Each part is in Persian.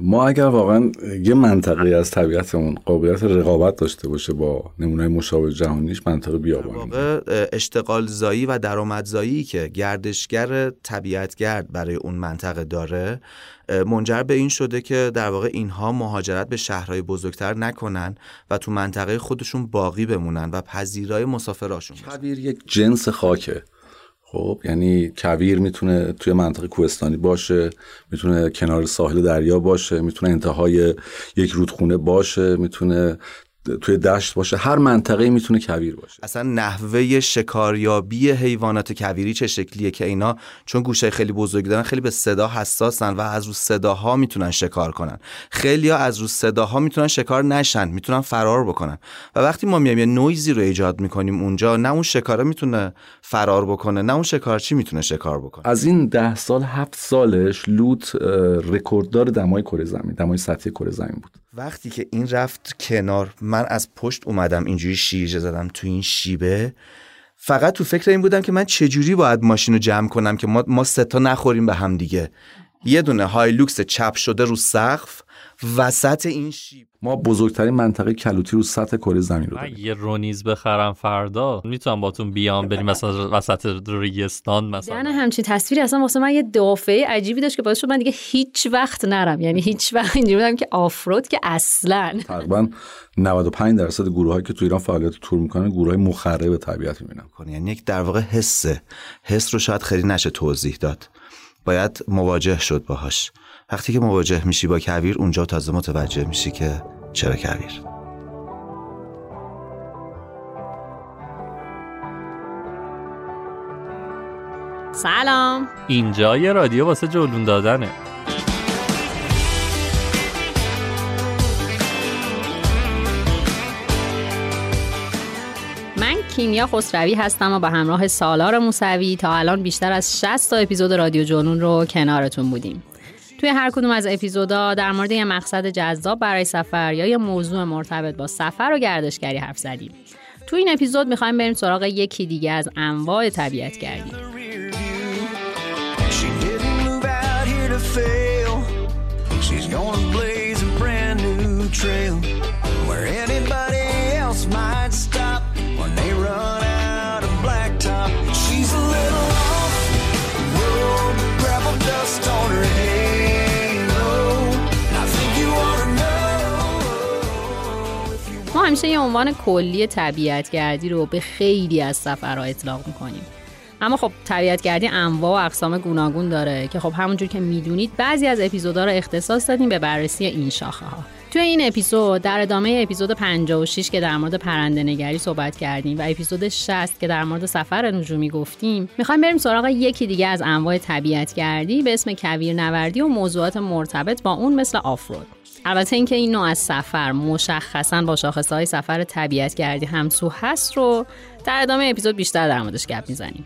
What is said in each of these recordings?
ما اگر واقعا یه منطقه از طبیعتمون قابلیت رقابت داشته باشه با نمونه مشابه جهانیش منطقه بیابانی اشتغال زایی و درآمدزایی که گردشگر طبیعتگرد برای اون منطقه داره منجر به این شده که در واقع اینها مهاجرت به شهرهای بزرگتر نکنن و تو منطقه خودشون باقی بمونن و پذیرای مسافراشون کویر یک جنس خاکه. خب یعنی کویر می‌تونه توی منطقه کوهستانی باشه می‌تونه کنار ساحل دریا باشه می‌تونه انتهای یک رودخونه باشه می‌تونه توی دشت باشه هر منطقه می‌تونه کویر باشه. اصلا نحوه شکاریابی حیوانات کویری چه شکلیه که اینا؟ چون گوشه خیلی بزرگی دارن خیلی به صدا حساسن و از رو صداها می‌تونن شکار کنن. خیلی ها از رو صداها می‌تونن شکار نشن می‌تونن فرار بکنن. و وقتی ما میایم یه نویزی رو ایجاد می‌کنیم اونجا نه اون شکاره می‌تونه فرار بکنه نه اون شکارچی می‌تونه شکار بکنه؟ از این ده سال هفت سالش لوت رکورددار دمای کره زمین دمای سطحی کره زمین بود. وقتی که این رفت کنار من از پشت اومدم اینجوری شیرجه زدم تو این شیبه. فقط تو فکر این بودم که من چجوری باید ماشین رو جمع کنم که ما, ما ستا نخوریم به هم دیگه. یه دونه هایلوکس چپ شده رو سقف وسط این شیب. ما بزرگترین منطقه کلوتی رو سطح کره زمین رو داریم. یه رونیز بخرم فردا می‌تونم باتون بیام بریم مثلا وسط ریگستان مثلا. یعنی همچین تصویری اصلا واسه من یه دافعه عجیبی داشت که باعث شد من دیگه هیچ وقت نرم. یعنی هیچ وقت اینجوری بودم که آفرود که اصلا. تقریبا 95 درصد گروهایی که تو ایران فعالیت تور می‌کنن گروه های مخرب به طبیعت می‌بینن. یعنی یک در واقع حسه. حس رو شاید خیلی نشه توضیح داد. باید مواجه شد باهاش. وقتی که مواجه میشی با کویر اونجا تازه متوجه میشی که چرا کویر سلام. اینجا یه رادیو واسه جلون دادنه. من کیمیا خسروی هستم و به همراه سالار موسوی تا الان بیشتر از 60 تا اپیزود رادیو جنون رو کنارتون بودیم. توی هر کدوم از اپیزودا در مورد یه مقصد جذاب برای سفر یا یه موضوع مرتبط با سفر و گردشگری حرف زدیم. توی این اپیزود می‌خوایم بریم سراغ یکی دیگه از انواع طبیعت گردی. همیشه یه عنوان کلی طبیعتگردی رو به خیلی از سفرها اطلاق می‌کنیم. اما خب طبیعتگردی انواع و اقسام گوناگون داره که خب همونجور که می‌دونید بعضی از اپیزودها رو اختصاص دادیم به بررسی این شاخه ها توی این اپیزود در ادامه اپیزود 56 که در مورد پرنده نگری صحبت کردیم و اپیزود 60 که در مورد سفر نجومی گفتیم می‌خوایم بریم سراغ یکی دیگه از انواع طبیعتگردی به اسم کویر نوردی و موضوعات مرتبط با اون مثل آفرود. البته اینکه این نوع از سفر مشخصا با های سفر طبیعت گردی همسو هست رو در ادامه اپیزود بیشتر در موردش گپ می‌زنیم.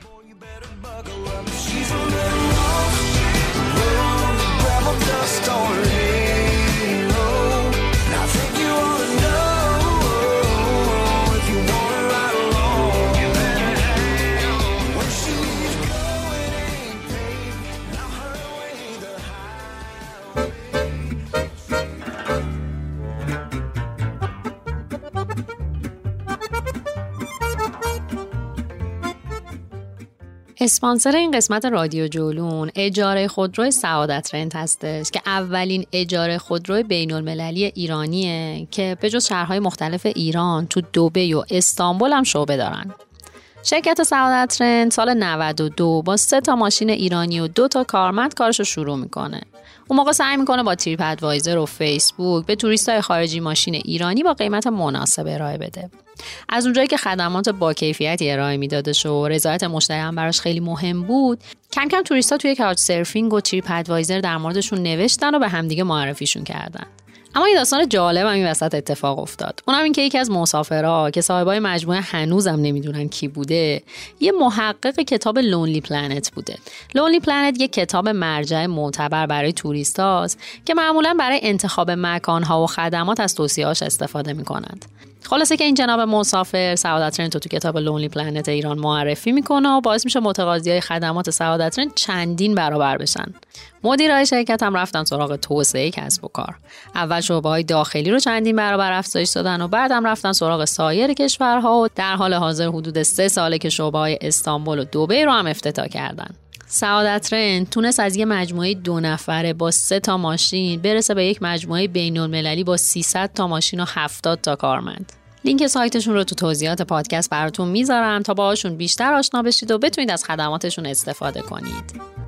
اسپانسر این قسمت رادیو جولون اجاره خودرو سعادت رنت هستش که اولین اجاره خودرو بین المللی ایرانیه که به جز شهرهای مختلف ایران تو دوبه و استانبول هم شعبه دارن. شرکت سعادت رنت سال 92 با سه تا ماشین ایرانی و دو تا کارمند کارش رو شروع می‌کنه. اون موقع سعی می‌کنه با تریپ ادوایزر و فیسبوک به توریست های خارجی ماشین ایرانی با قیمت مناسب ارائه بده. از اونجایی که خدمات با کیفیتی ارائه میدادش و رضایت مشتری هم براش خیلی مهم بود کم کم توریستا توی Couchsurfing و TripAdvisor در موردشون نوشتن و به همدیگه معرفیشون کردن اما یه داستان جالب هم این وسط اتفاق افتاد. اونم این که یکی از مسافرها که صاحبای مجموعه هنوزم نمی‌دونن کی بوده یه محقق کتاب Lonely Planet بوده. Lonely Planet یه کتاب مرجع معتبر برای توریستاست که معمولا برای انتخاب مکانها و خدمات از توصیهاش استفاده می‌کنند. خلاصه که این جناب مسافر سعادت ترند تو کتاب لونلی پلنت ایران معرفی می‌کنه و باعث میشه متقاضی های خدمات سعادت ترند چندین برابر بشن. مدیرای شرکت هم رفتن سراغ توسعه کسب و کار. اول شعبه های داخلی رو چندین برابر افزایش دادن و بعدم رفتن سراغ سایر کشورها و در حال حاضر حدود سه ساله که شعبه های استانبول و دوبه رو هم افتتاح کردن. سعادت رند تونست از یه مجموعه دو نفره با سه تا ماشین برسه به یک مجموعه بین المللی با 300 تا ماشین و 70 تا کارمند. لینک سایتشون رو تو توضیحات پادکست براتون می‌ذارم تا باهاشون بیشتر آشنا بشید و بتونید از خدماتشون استفاده کنید.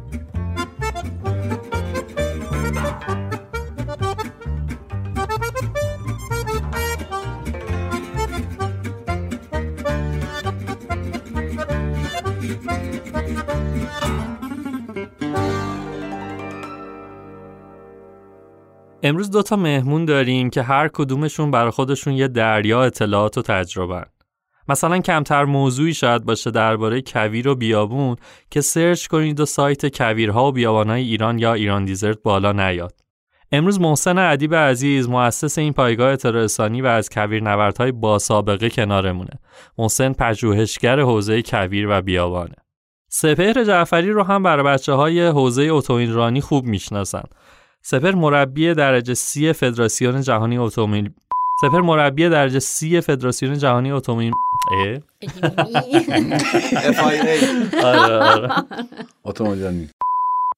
امروز دوتا مهمون داریم که هر کدومشون برای خودشون یه دریا اطلاعات و تجربه مثلا کمتر موضوعی شاید باشه درباره کویر و بیابون که سرچ کنید و سایت کویرها و بیابانهای ایران یا ایران دیزرت بالا نیاد. امروز محسن ادیب عزیز مؤسس این پایگاه اطلاع و از کویر نوردهای با سابقه کنارمونه. محسن پژوهشگر حوزه کویر و بیابانه. سپهر جعفری رو هم برای بچه های حوزه اتومبیل خوب می‌شناسن. سپر مربی درجه سی فدراسیون جهانی اتومبیل سپر مربی درجه سی فدراسیون جهانی اتومبیل اتومبیل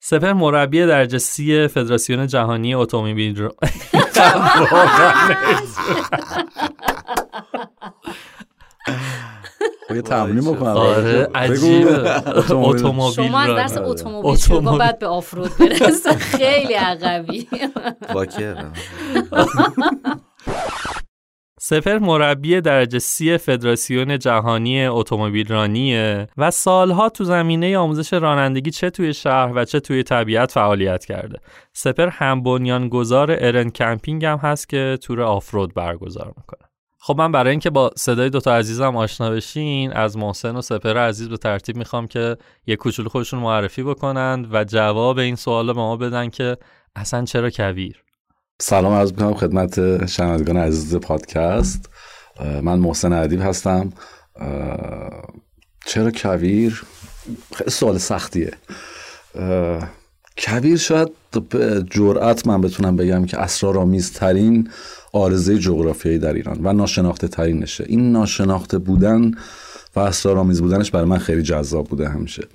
سپر مربی درجه سی فدراسیون جهانی اتومبیل رو یه تمرین بکنم آره عجیبه. اتومبیل. شما از درس اتومبیل شما بعد به offroad برسه. خیلی عقبی. سپهر مربی درجه سی فدراسیون جهانی اتومبیل رانیه و سالها تو زمینه آموزش رانندگی چه توی شهر و چه توی طبیعت فعالیت کرده. سپهر هم بنیانگذار ارن کمپینگ هم هست که تور offroad برگزار می‌کنه. خب من برای اینکه با صدای دوتا عزیزم آشنا بشین از محسن و سپهر عزیز به ترتیب می‌خوام که یه کوچولو خودشون معرفی بکنند و جواب این سوال به ما بدن که اصلا چرا کویر؟ سلام عرض می‌کنم خدمت شنوندگان عزیز پادکست. من محسن ادیب هستم. چرا کویر؟ خیلی سوال سختیه. کویر شاید جرأت من بتونم بگم که اسرارآمیزترین آرزه جغرافیایی در ایران و ناشناخته ترینشه. این ناشناخته بودن و اسرارآمیز بودنش برای من خیلی جذاب بوده همیشه.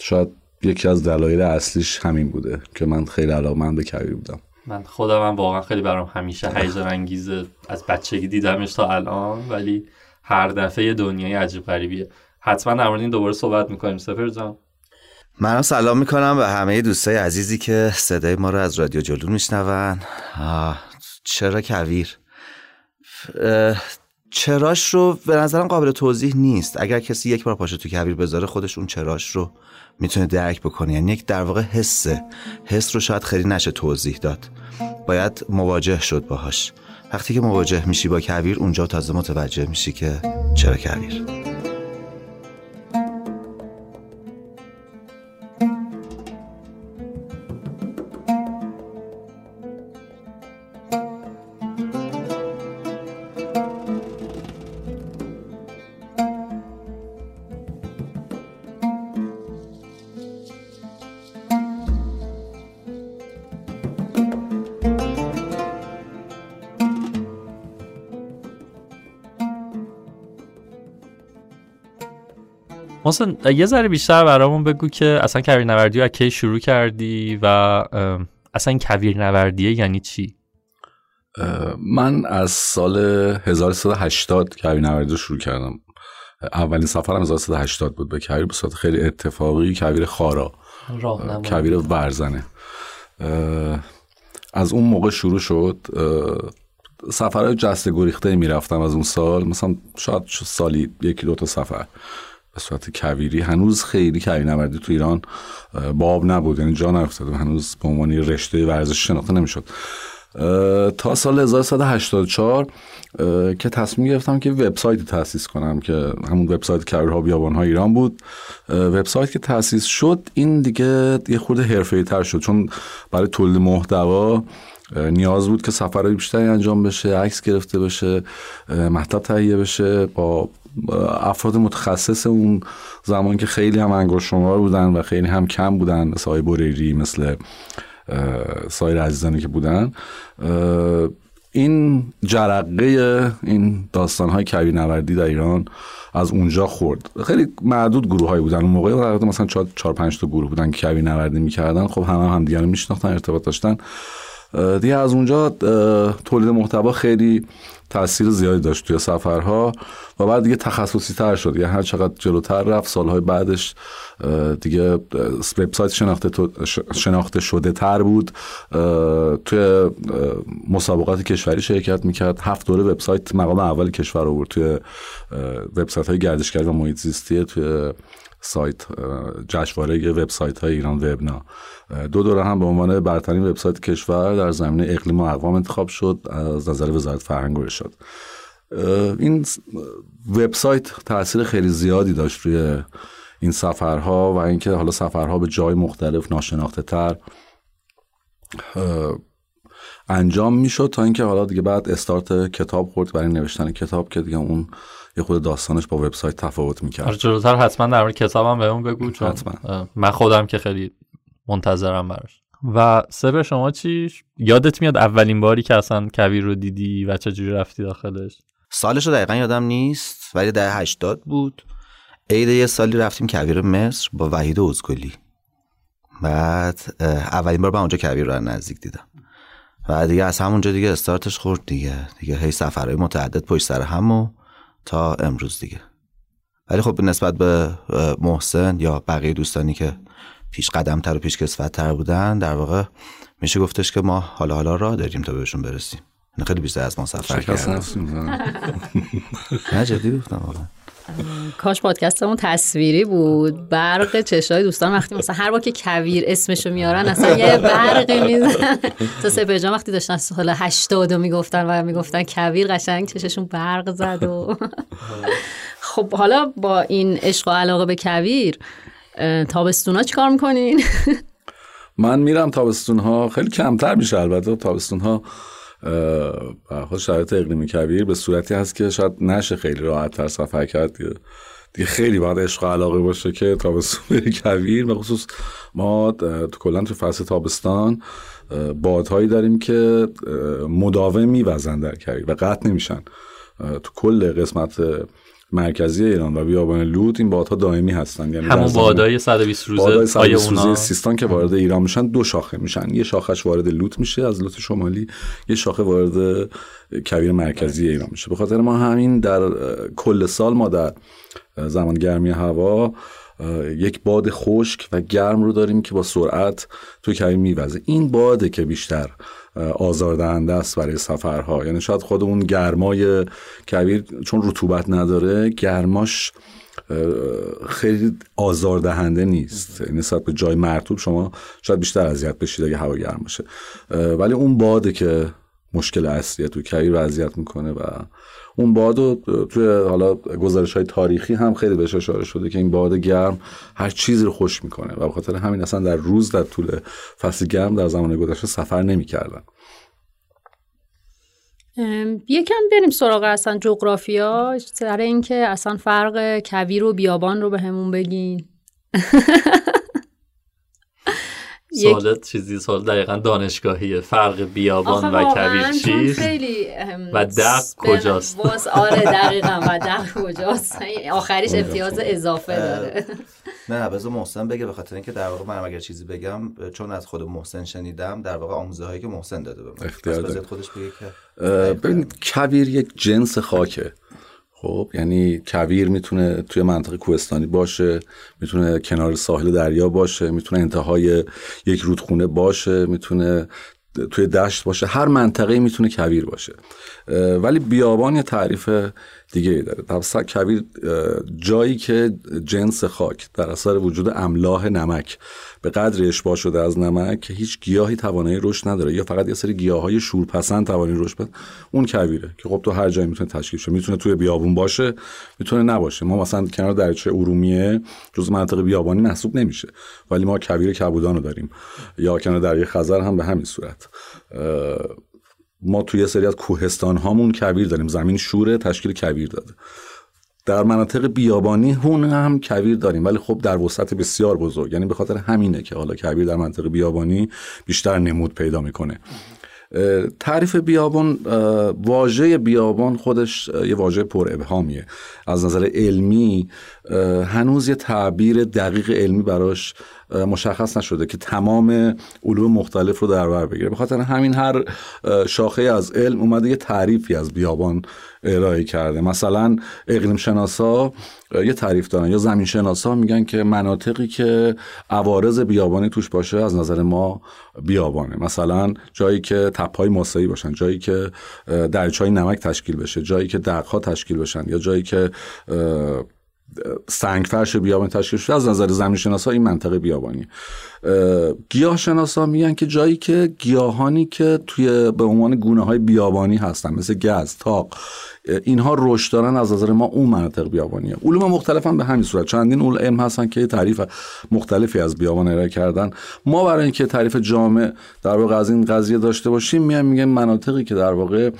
شاید یکی از دلایل اصلیش همین بوده که من خیلی علاقمند به کویر بودم. من خودم هم واقعا خیلی برام همیشه هیجان انگیزه از بچگی دیدمش تا الان ولی هر دفعه دنیای عجیب غریبیه. حتما در مورد این دوباره صحبت می‌کنیم. سفر جان. منم سلام می‌کنم به همه دوستای عزیزی که صدای ما رو از رادیو جلو میشنون. چرا کویر چراش رو به نظرم قابل توضیح نیست. اگر کسی یک بار پاشه تو کویر بذاره خودش اون چراش رو می‌تونه درک بکنه. یعنی یک در واقع حسه. حس رو شاید خیلی نشه توضیح داد. باید مواجه شد باهاش. وقتی که مواجه میشی با کویر اونجا تازه متوجه میشی که چرا کویر محسن یه ذره بیشتر برامون بگو که اصلا کویر نوردی رو از کی شروع کردی و اصلا این کویر نوردیه یعنی چی؟ من از سال 1380 کویر نوردی رو شروع کردم. اولین سفرم 1380 بود به کویر به صورت خیلی اتفاقی کویر خارا کویر ورزنه. از اون موقع شروع شد. سفرهای جسته گریخته می‌رفتم از اون سال. مثلا شاید سالی یکی دو تا سفر. به صورت کویری هنوز خیلی کویر نوردی تو ایران باب نبود. یعنی جا بود. هنوز به عنوان رشته ورزش شناخته نمی‌شد. تا سال 1184 اه، که تصمیم گرفتم که وبسایتی تأسیس کنم که همون وبسایت کویرها بیابانها ایران بود. وبسایت که تأسیس شد این دیگه یه خورده حرفه‌ای تر شد. چون برای تولید محتوا نیاز بود که سفرهای بیشتری انجام بشه عکس گرفته بشه مطلب تهیه بشه با افراد متخصص اون زمان که خیلی هم انگشت شمار بودن و خیلی هم کم بودن. مثل آقای مثل سایر عزیزانی که بودن. این جرقه این داستان های کویر نوردی در ایران از اونجا خورد. خیلی معدود گروه هایی بودن. اون موقع مثلا چهار چهار پنج تا گروه بودن که کویر نوردی می‌کردن. خب همه هم همدیگه رو میشناختن ارتباط داشتن. دیگه از اونجا تولید محتوا خیلی تاثیر زیادی داشت توی سفرها. و بعد دیگه تخصصی تر شد. یعنی هر چقدر جلوتر رفت سالهای بعدش دیگه وبسایت شناخته, شناخته شده تر بود. توی مسابقات کشوری شرکت می‌کرد. هفت دوره وبسایت مقام اول کشور آورد. توی وبسایت های گردشگری و محیط زیستی توی سایت جشنواره وبسایت های ایران وبنا. دو دوره هم به عنوان برترین وبسایت کشور در زمینه اقلیم و اقوام انتخاب شد. از نظر وزارت فرهنگ اه، این وبسایت تاثیر خیلی زیادی داشت روی این سفرها و اینکه حالا سفرها به جای مختلف ناشناخته تر انجام می‌شد تا اینکه حالا دیگه بعد استارت کتاب خورد برای نوشتن کتاب که دیگه اون یه خود داستانش با وبسایت تفاوت آره می‌کرد جلوتر حتما در مورد کتابم بهمون بگو چون حتما. من خودم که خیلی منتظرم براش. و سر شما چی؟ یادت میاد اولین باری که اصلا کویر رو دیدی و چجوری رفتی داخلش؟ سالش رو دقیقا یادم نیست ولی دهه 80 بود. عید یه سالی رفتیم کویر مصر با وحید ازگلی بعد اولین بار من اونجا کویر رو نزدیک دیدم. و دیگه از همونجا دیگه استارتش خورد دیگه. دیگه هی سفرهای متعدد پشت سر هم و تا امروز دیگه. ولی خب نسبت به محسن یا بقیه دوستانی که پیش قدمتر و پیش کسوتتر بودن در واقع میشه گفتش که ما حالا حالا راه داریم تا بهشون برسیم. خیلی بیشتر از ما سفر می‌زنن. نه جدی گفتم واقعا. کاش پادکستمون تصویری بود. برق چشای دوستان وقتی مثلا هر بار که کویر اسمشو میارن اصلا یه برقی میزن تا سپر جان وقتی داشتن سال 80 رو می‌گفتن و می‌گفتن کویر قشنگ چششون برق زد و خب حالا با این عشق و علاقه به کویر تابستونا چیکار می‌کنین؟ من میرم تابستون ها خیلی کمتر میشه البته. تابستون ها خود شرایط اقلیمی کویر به صورتی هست که شاید نشه خیلی راحت تر سفر کرد. دیگه, خیلی باید عشق و علاقه باشه که تابستون کویر به خصوص ما تو کلا تو فصل تابستان بادهایی داریم که مداوم میوزن در کویر و قطع نمیشن. تو کل قسمت مرکزی ایران و بیابان لوت این بادها دائمی هستن. یعنی همون بادای 120 بادای روزه آیا سربیز اونا؟ سیستان که وارد ایران میشن دو شاخه میشن. یه شاخش وارد لوت میشه از لوت شمالی یه شاخه وارد کویر مرکزی ایران میشه. به خاطر ما همین در کل سال ما در زمان گرمی هوا یک باد خشک و گرم رو داریم که با سرعت توی کویر میوزه. این باده که بیشتر آزاردهنده است برای سفرها. یعنی شاید خود اون گرمای کویر چون رطوبت نداره گرماش خیلی آزاردهنده نیست. یعنی نسبت به جای مرتوب شما شاید بیشتر اذیت بشید اگه هوا گرم باشه. ولی اون باده که مشکل اصلیه تو کویر اذیت می‌کنه و اون باد رو توی حالا گزارش های تاریخی هم خیلی بهش اشاره شده که این باد گرم هر چیزی رو خوش می‌کنه و به خاطر همین اصلا در روز در طول فصل گرم در زمان گذشته سفر نمی‌کردن. یکم بریم سراغ اصلا جغرافیا. سر اینکه اصلا فرق کویر و بیابان رو به همون بگین. سوالت چیزی سوال دقیقا دانشگاهیه. فرق بیابان و کویر چیست؟ خیلی و دق کجاست؟ آره دقیقا. و دق کجاست؟ آخریش امتیاز اضافه داره. نه بذار محسن بگه به خاطر اینکه در واقع من اگر چیزی بگم چون از خود محسن شنیدم در واقع آموزه هایی که محسن داده به من. اختیار خودش بگه که ببینید کویر یک جنس خاکه. خب یعنی کویر می‌تونه توی منطقه کوهستانی باشه می‌تونه کنار ساحل دریا باشه می‌تونه انتهای یک رودخونه باشه می‌تونه توی دشت باشه هر منطقه می‌تونه کویر باشه. ولی بیابان یه تعریف دیگه ای داره. در کویر جایی که جنس خاک در اثر وجود املاح نمک به قدری اشباع شده از نمک هیچ گیاهی توانایی رشد نداره یا فقط یه سری گیاهای شورپسند توانایی رشد بده اون کویره که خب تو هر جایی می‌تونه تشکیل شه. می‌تونه توی بیابون باشه می‌تونه نباشه. ما مثلا کنار دریاچه ارومیه جز منطقه بیابانی محسوب نمیشه. ولی ما کویر کبودان داریم. یا کنار دریای خزر هم به همین صورت. ما توی یه سری از کوهستان هامون کویر داریم. زمین شوره تشکیل کویر داده. در مناطق بیابانی هون هم کویر داریم. ولی خب در وسعت بسیار بزرگ. یعنی به خاطر همینه که حالا کویر در منطقه بیابانی بیشتر نمود پیدا می‌کنه. تعریف بیابان واژه بیابان خودش یه واژه پر ابهامیه. از نظر علمی هنوز یه تعبیر دقیق علمی براش مشخص نشده که تمام علوم مختلف رو در بر بگیره. به خاطر همین هر شاخه از علم اومده یه تعریفی از بیابان ارائه کرده. مثلا اقلیم شناسا یه تعریف دارن. یا زمین شناسا میگن که مناطقی که عوارض بیابانی توش باشه از نظر ما بیابانه. مثلا جایی که تپهای ماسایی باشن جایی که دریچه نمک تشکیل بشه جایی که دقها تشکیل بشن یا جایی که سنگ فرش بیابانی تشکیل شده از نظر زمین شناسا این منطقه بیابانی. گیاه شناسا میگن که جایی که گیاهانی که توی به عنوان گونه های بیابانی هستن مثل گز تاق اینها رشد دارن از نظر ما اون مناطق بیابانیه. علوم مختلف هم به همین صورت. چندین اول علم هستن که تعریف مختلفی از بیابان ارائه کردن. ما برای اینکه تعریف جامع در واقع از این قضیه داشته باشیم میایم میگن مناطقی که در واقع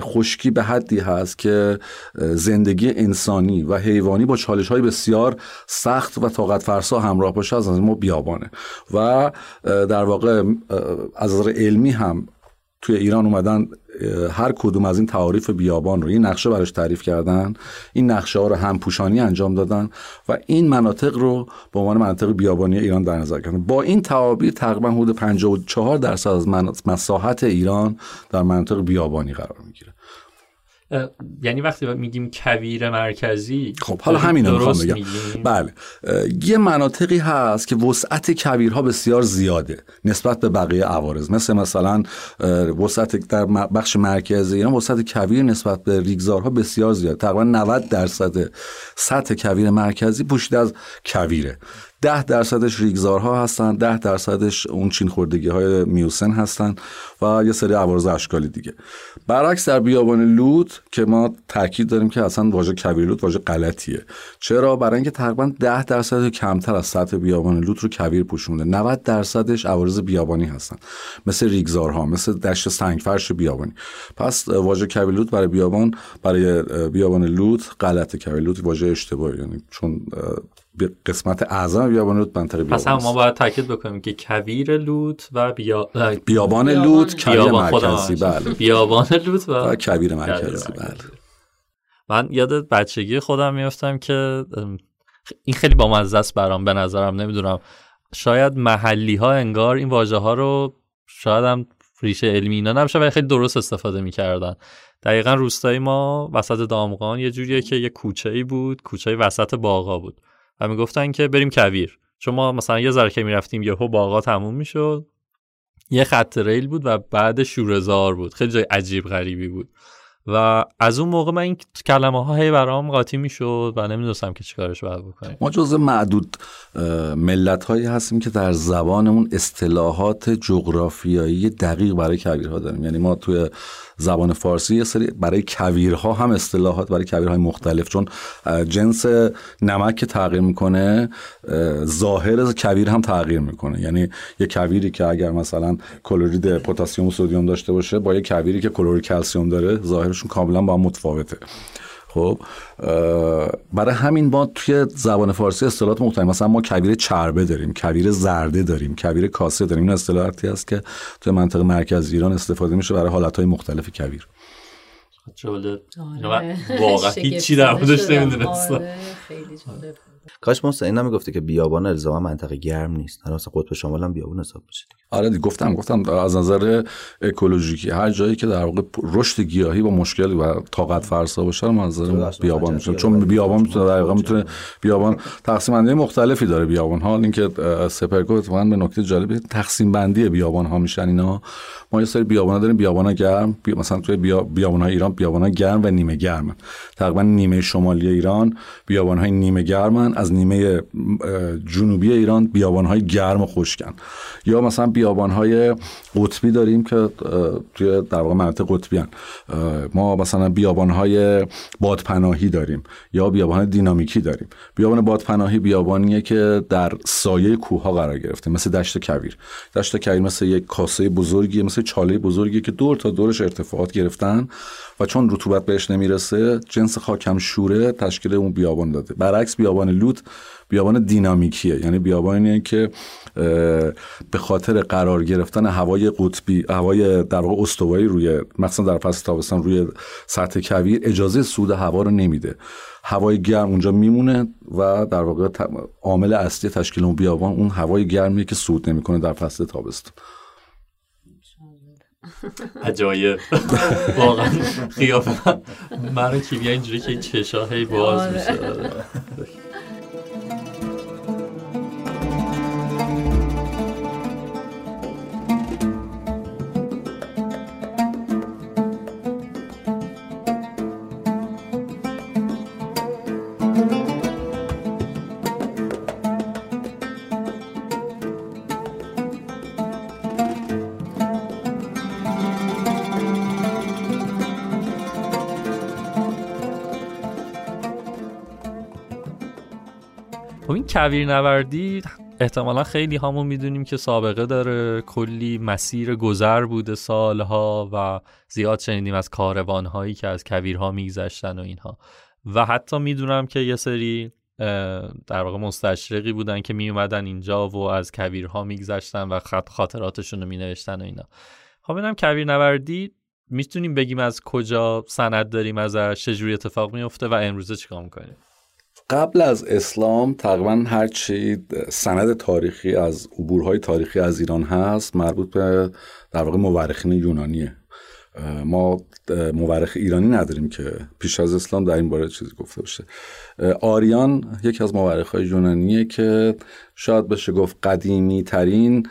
خشکی به حدی هست که زندگی انسانی و حیوانی با چالش های بسیار سخت و طاقت فرسا همراه باشه از نظر ما بیابانه. و در واقع از نظر علمی هم توی ایران اومدن هر کدوم از این تعاریف بیابان رو این نقشه براش تعریف کردن این نقشه ها رو هم پوشانی انجام دادن و این مناطق رو به عنوان مناطق بیابانی ایران در نظر کردن با این تعابیر تقریبا حدود 54 درصد از مساحت ایران در مناطق بیابانی قرار می‌گیره. یعنی وقتی میگیم کویر مرکزی خب حالا همین رو می‌خوام بگم. بله. یه مناطقی هست که وسعت کویرها بسیار زیاده نسبت به بقیه عوارض. مثل مثلا وسعت در بخش مرکزی ایران وسعت کویر نسبت به ریگزارها بسیار زیاده تقریبا 90 درصد سطح کویر مرکزی پوشیده از کویره. ده درصدش ریگزارها هستن ده درصدش اون چین خوردگی های میوسن هستن و یه سری عوارض اشکالی دیگه. برعکس در بیابان لوت که ما تاکید داریم که اصلا واژه کویر لوت واژه غلطیه. چرا؟ برای اینکه تقریبا 10 درصد کمتر از سطح بیابان لوت رو کویر پوشونده. 90 درصدش عوارض بیابانی هستن. مثل ریگزارها مثل دشت سنگفرش بیابانی. پس واژه کویر لوت برای بیابان برای بیابان لوت غلطه. کویر لوت واژه اشتباهی یعنی چون قسمت اعظم بیابان لوت منطقه بیابان پس هم ما باید تاکید بکنیم که کویر لوت و بیا... بیابان لوت کویر مرکزی بله. بیابان لوت و, کویر مرکزی بله. من یاد بچگی خودم میفتم که این خیلی با مزه است برام به نظرم نمی‌دونم. شاید محلی ها انگار این واژه ها رو شاید هم ریشه علمی اینا نمیشه ولی خیلی درست استفاده می‌کردن. دقیقا روستایی ما وسط دامغان یه جوریه که یه کوچه ای بود کوچه وسط باغا بود. و می‌گفتن که بریم کویر. چون ما مثلا یه ذره که می‌رفتیم یهو باغا تموم می‌شد. یه خط ریل بود و بعد شورزار بود. خیلی جای عجیب غریبی بود. و از اون موقع من این کلمه ها هی برام قاطی می‌شد و نمی‌دونستم که چیکارش باید بکنیم. ما جز معدود ملت هایی هستیم که در زبانمون اصطلاحات جغرافیایی دقیق برای کویرها داریم. یعنی ما توی زبان فارسی یه سری برای کویرها هم اصطلاحات برای کویرهای مختلف چون جنس نمک تغییر می‌کنه ظاهر کویر هم تغییر می‌کنه. یعنی یه کویری که اگر مثلا کلورید پتاسیم و سدیم داشته باشه با یه کویری که کلور کلسیم داره ظاهرشون کاملا با هم متفاوته. خب برای همین ما توی زبان فارسی اصطلاحات مختلف مثلا ما کویر چربه داریم کویر زرده داریم کویر کاسه داریم. این اصطلاحاتی است که توی منطقه مرکز ایران استفاده میشه برای حالتهای مختلف کویر. جالب آره. واقعا هیچی در موردش نمی‌دونستم. آره، کاش محسن می‌گفته که بیابان الزاما منطقه گرم نیست. هر مثلا قطب شمال هم بیابون حساب بشه آره گفتم گفتم از نظر اکولوژیکی هر جایی که در واقع رشد گیاهی با مشکل و طاقت فرسا باشه رو منظر بیابان میشه چون بیابان می‌تونه در واقع می‌تونه بیابان تقسیم بندی مختلفی داره بیابان ها. اینکه سپرگو اتفاقا به نکته جالبی تقسیم بندی بیابان ها میشن اینا. ما یه سری بیابان ها داریم بیابان ها گرم. بی... مثلا توی بیا... بیابان های ایران بیابان ها گرم و نیمه گرم تقریبا نیمه شمالی ایران بیابان های نیمه گرمن. از نیمه جنوبی ایران بیابان های گرم و خشکن. یا مثلا بیابان های قطبی داریم که توی در واقع مناطق قطبی هن. ما مثلا بیابان های بادپناهی داریم یا بیابان دینامیکی داریم. بیابان بادپناهی بیابانیه که در سایه کوه ها قرار گرفته مثل دشت کویر. دشت کویر مثل یک کاسه بزرگی مثل چاله بزرگی که دور تا دورش ارتفاعات گرفتن و چون رطوبت بهش نمی‌رسه جنس خاکم شوره تشکیل اون بیابان داده. برعکس بیابان لوت بیابان دینامیکیه. یعنی بیابانیه که به خاطر قرار گرفتن هوای قطبی هوای در واقع استوایی روی مثلا در فصل تابستان روی سطح کویر اجازه سود هوا رو نمیده. هوای گرم اونجا میمونه و در واقع عامل اصلی تشکیل اون بیابان اون هوای گرمیه که سود نمی‌کنه در فصل تابستان. عجایب. واقعا خیافه من رو کیمیا اینجوری که چشا هی باز میشه. کویر نوردی احتمالا خیلی همون می‌دونیم که سابقه داره. کلی مسیر گذر بوده سالها و زیاد شنیدیم از کاروانهایی که از کویرها میگذشتن و اینها. و حتی می‌دونم که یه سری در واقع مستشرقی بودن که میومدن اینجا و از کویرها میگذشتن و خط خاطراتشون رو مینوشتن و اینا. خب ببینم کویر نوردی می‌تونیم بگیم از کجا سند داریم ازش چجوری اتفاق میفته و امروزه چیکار می‌کنیم؟ قبل از اسلام تقریبا هر چی سند تاریخی از عبورهای تاریخی از ایران هست مربوط به در واقع مورخین یونانیه. ما مورخ ایرانی نداریم که پیش از اسلام در این باره چیزی گفته باشه. آریان یکی از مورخ های یونانیه که شاید بشه گفت قدیمی ترین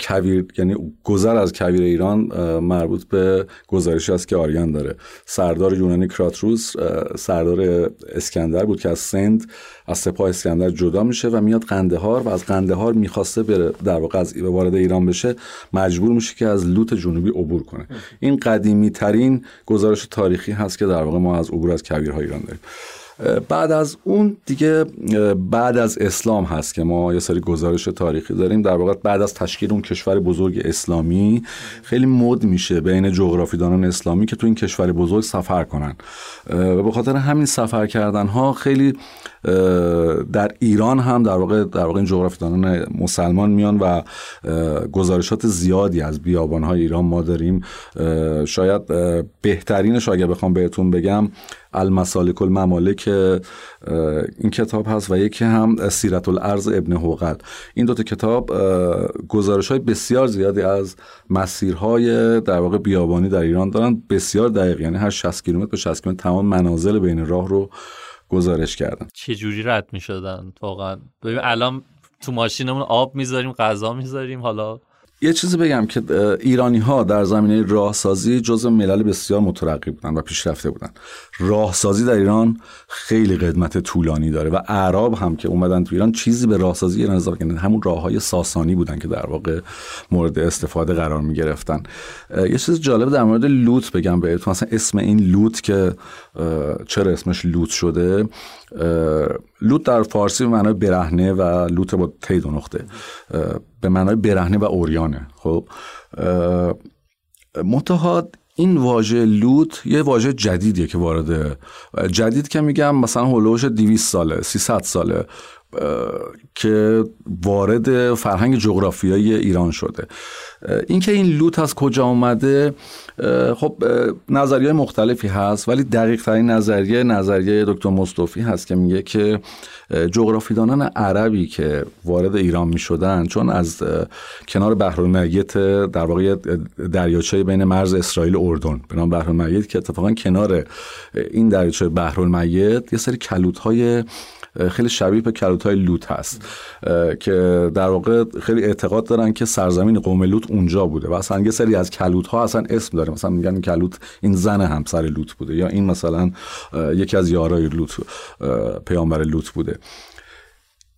کویر یعنی گذر از کویر ایران مربوط به گزارشی است که آریان داره. سردار یونانی کراتروس سردار اسکندر بود که از سند از سپاه اسکندر جدا میشه و میاد قندهار و از قندهار می‌خواسته بره در واقع از وارد ایران بشه مجبور میشه که از لوت جنوبی عبور کنه. این قدیمی ترین گزارش تاریخی هست که در واقع ما از عبور از کویرهای ایران داریم. بعد از اون دیگه بعد از اسلام هست که ما یه سری گزارش تاریخی داریم. در واقع بعد از تشکیل اون کشور بزرگ اسلامی خیلی مد میشه بین جغرافیدانان اسلامی که تو این کشور بزرگ سفر کنن. و به خاطر همین سفر کردن ها خیلی در ایران هم در واقع در واقع این جغرافیدانان مسلمان میان و گزارشات زیادی از بیابانهای ایران ما داریم. شاید بهترینش اگر بخوام بهتون بگم المسالک الممالک این کتاب هست و یکی هم سیرت الارض ابن حوقل این دوتا کتاب گزارش های بسیار زیادی از مسیرهای در واقع بیابانی در ایران دارن. بسیار دقیق یعنی هر 60 کیلومتر به 60 کیلومتر تمام منازل بین راه رو گزارش کردن چه جوری رد می شدن واقعا. ببین الان تو ماشینمون آب می‌ذاریم غذا می‌ذاریم حالا یه چیزی بگم که ایرانی ها در زمینه راهسازی جزو ملل بسیار مترقی بودن و پیشرفته بودن. راهسازی در ایران خیلی قدمت طولانی داره و اعراب هم که اومدن تو ایران چیزی به راهسازی ایران اضافه کردن همون راه های ساسانی بودن که در واقع مورد استفاده قرار می گرفتن یه چیز جالب در مورد لوت بگم بهتون. مثلا اسم این لوت که چرا اسمش لوت شده؟ لوت در فارسی به معنای برهنه و لوت با تید و نقطه. به معنای برهنه و اوریانه. خب متحاد این واژه لوت یه واژه جدیدیه که وارد جدید که میگم مثلا هولوش 200 ساله 300 ساله. که وارد فرهنگ جغرافیایی ایران شده. اینکه این لوت از کجا آمده خب نظریه مختلفی هست ولی دقیق ترین نظریه نظریه دکتر مصطفی هست که میگه که جغرافیدانان عربی که وارد ایران می شدن چون از کنار بحرالمیت در واقع دریاچه بین مرز اسرائیل و اردن به نام بحرالمیت که اتفاقا کنار این دریاچه بحرالمیت یه سری کلوت خیلی شبیه به کلوت های لوت هست که در واقع خیلی اعتقاد دارن که سرزمین قوم لوت اونجا بوده و اصلا یه سری از کلوت ها اصلا اسم داره. مثلا میگن کلوت این زن همسر لوت بوده یا این مثلا یکی از یارای لوت پیامبر لوت بوده.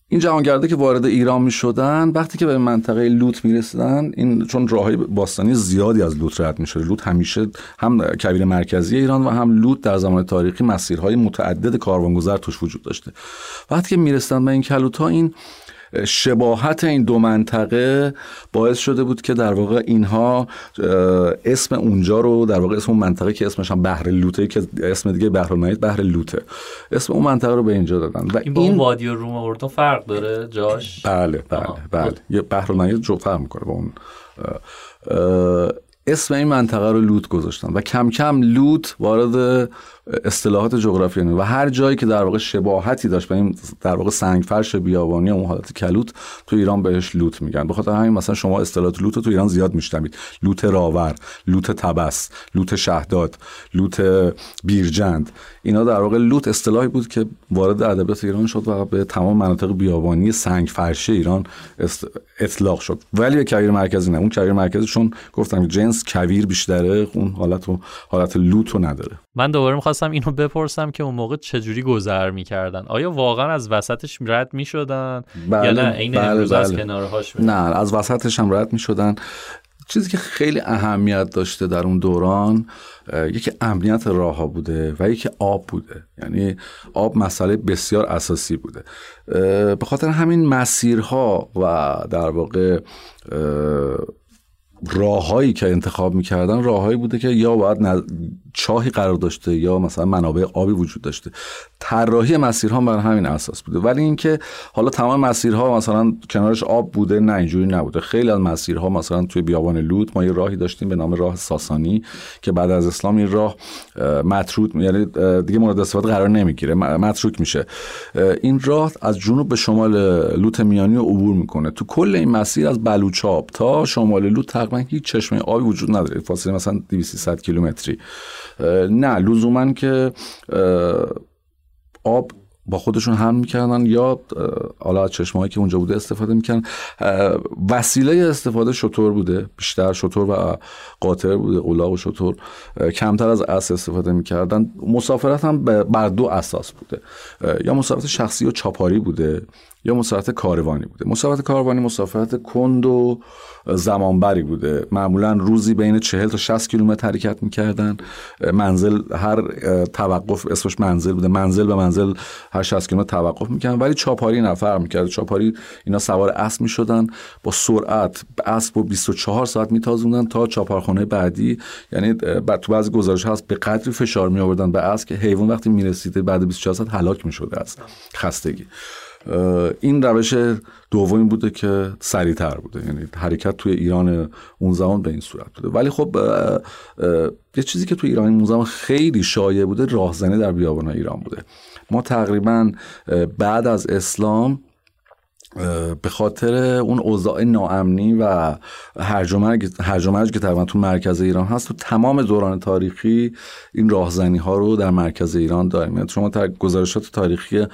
این جهانگرده که وارد ایران می شدن وقتی که به منطقه لوت می رسیدن این چون راههای باستانی زیادی از لوت رد می شده لوت همیشه هم کویر مرکزی ایران و هم لوت در زمان تاریخی مسیرهای متعدد کاروانگذر توش وجود داشته. وقتی که می رسیدن به این کلوت ها این شباهت این دو منطقه باعث شده بود که در واقع اینها اسم اونجا رو در واقع اسم اون منطقه که اسمش هم بحر لوته که اسم دیگه بحر المید بحر لوته. اسم اون منطقه رو به اینجا دادن و این با اون وادی روم اردن فرق داره؟ جاش؟ بله بله بله. یه بحر المید جو فرق می‌کنه با اون اسم این منطقه رو لوت گذاشتن و کم کم لوت وارد اصطلاحات جغرافی و هر جایی که در واقع شباهتی داشت به این در واقع سنگ فرش بیابانی اون حالت کلوت تو ایران بهش لوت میگن. به خاطر همین مثلا شما اصطلاحات لوت رو تو ایران زیاد میشنوید. لوت راور لوت تبس لوت شهداد لوت بیرجند. اینا در واقع لوت اصطلاحی بود که وارد ادبیات ایران شد و به تمام مناطق بیابانی سنگ فرش ایران اطلاق شد. ولی کویر مرکزی نه. اون کویر مرکزی چون گفتم جنس کویر بیشتره اون حالت و حالت لوت رو نداره. من دوباره می‌خواستم اینو بپرسم که اون موقع چجوری گذر می‌کردن؟ آیا واقعا از وسطش رد می‌شدن؟ بله، یا نه این بله، امروز از بله. کنارهاش نه از وسطش هم رد می‌شدن. چیزی که خیلی اهمیت داشته در اون دوران یکی امنیت راه ها بوده و یکی آب بوده. یعنی آب مسئله بسیار اساسی بوده. به خاطر همین مسیرها و در واقع راههایی که انتخاب می‌کردن راههایی بوده که یا باید چاهی قرار داشته یا مثلا منابع آبی وجود داشته. طراحی مسیرها بر همین اساس بوده. ولی اینکه حالا تمام مسیرها مثلا کنارش آب بوده نه اینجوری نبوده. خیلی از مسیرها مثلا توی بیابان لوت ما یه راهی داشتیم به نام راه ساسانی که بعد از اسلام این راه مطرود یعنی دیگه مورد استفاده قرار نمی‌گیره متروک میشه. این راه از جنوب به شمال لوت میانی عبور می‌کنه. تو کل این مسیر از بلوچاب تا شمال لوت تقریبا هیچ چشمه آبی وجود نداره. فاصله مثلا 200 کیلومتری. نه لزوما که آب با خودشون هم می‌کردن یا حالا از چشمهایی که اونجا بوده استفاده می‌کردن. وسیله استفاده شطور بوده بیشتر شطور و قاطر بوده اولاغ و شطور. کمتر از اسب استفاده می‌کردن. مسافرت هم بر دو اساس بوده. یا مسافرت شخصی و چاپاری بوده. یا مسافرت کاروانی بوده. مسافرت کاروانی مسافرت کند و زمانبری بوده. معمولا روزی بین 40 تا 60 کیلومتر حرکت می‌کردن. منزل هر توقف اسمش منزل بوده. منزل به منزل هر 60 کیلومتر توقف می‌کردن. ولی چاپاری نفر می‌کرد. چاپاری اینا سوار اسب می‌شدن. با سرعت اسب و 24 ساعت میتازوندن تا چاپارخانه بعدی. یعنی تو بعضی گزارش هست به قدری فشار می آوردن به اسب که حیوان وقتی می‌رسیده بعد 24 ساعت هلاک می‌شده از خستگی. این روش دومی بوده که سریعتر بوده. یعنی حرکت توی ایران اون زمان به این صورت بوده. ولی خب یه چیزی که توی ایران اون زمان خیلی شایع بوده راهزنی در بیابان ایران بوده. ما تقریبا بعد از اسلام به خاطر اون اوضاع ناامنی و هرج و که تقریبا تو مرکز ایران هست تو تمام دوران تاریخی این راهزنی ها رو در مرکز ایران داریم. یعنی شما گزارشات تاریخی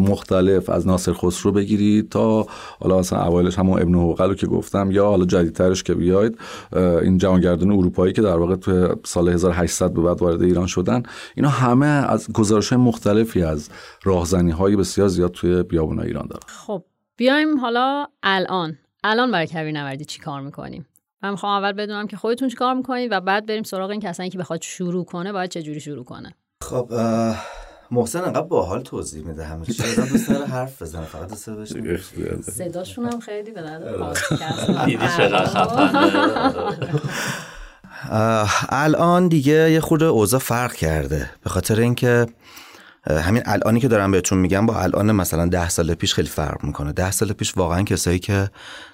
مختلف از ناصر خسرو بگیرید تا حالا مثلا اوایلش همون ابن حوقل رو که گفتم یا حالا جدیدترش که بیاید این جهانگردان اروپایی که در واقع تو سال 1800 به بعد وارد ایران شدن. اینا همه از گزارش مختلفی از راهزنی های بسیار زیاد توی بیابان ایران دارن. خب بیایم حالا الان. الان برای کویر نوردی چی کار می‌کنیم؟ من می‌خوام اول بدونم که خودتون چی کار می‌کنید و بعد بریم سراغ این کسانی که بخواد شروع کنه باید چه جوری شروع کنه. خب محسن انقدر باحال توضیح میده همه چی. دوست داره حرف بزنه؟ فقط دوست داره صداشون هم خیلی به دیدی چقدر خفنه. الان دیگه یه خورده اوضاع فرق کرده. به خاطر اینکه همین الانی که دارم بهتون میگم با الان مثلا ده سال پیش خیلی فرق می‌کنه. ده سال پیش واقعا کسایی که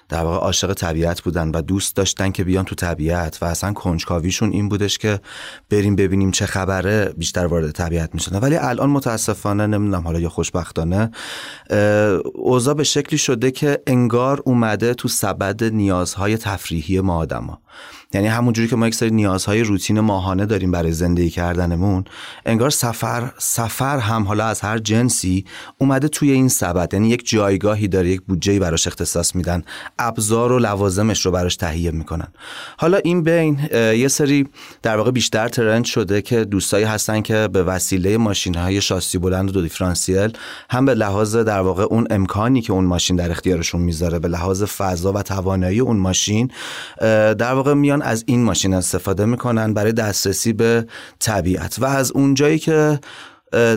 در واقع عاشق طبیعت بودن و دوست داشتن که بیان تو طبیعت و اصلا کنجکاویشون این بودش که بریم ببینیم چه خبره بیشتر وارد طبیعت میشن. ولی الان متاسفانه نمی‌دونم حالا یا خوشبختانه اوضاع به شکلی شده که انگار اومده تو سبد نیازهای تفریحی ما آدما. یعنی همونجوری که ما یک سری نیازهای روتین ماهانه داریم برای زندگی کردنمون انگار سفر سفر هم حالا از هر جنسی اومده توی این سبد. یعنی یک جایگاهی داره یک بودجه‌ای براش اختصاص میدن. ابزار و لوازمش رو براش تهیه می‌کنن. حالا این بین یه سری در واقع بیشتر ترند شده که دوستایی هستن که به وسیله ماشین های شاسی بلند و دو دیفرانسیل هم به لحاظ در واقع اون امکانی که اون ماشین در اختیارشون می‌ذاره به لحاظ فضا و توانایی اون ماشین در واقع میان از این ماشین استفاده می‌کنن برای دسترسی به طبیعت. و از اونجایی که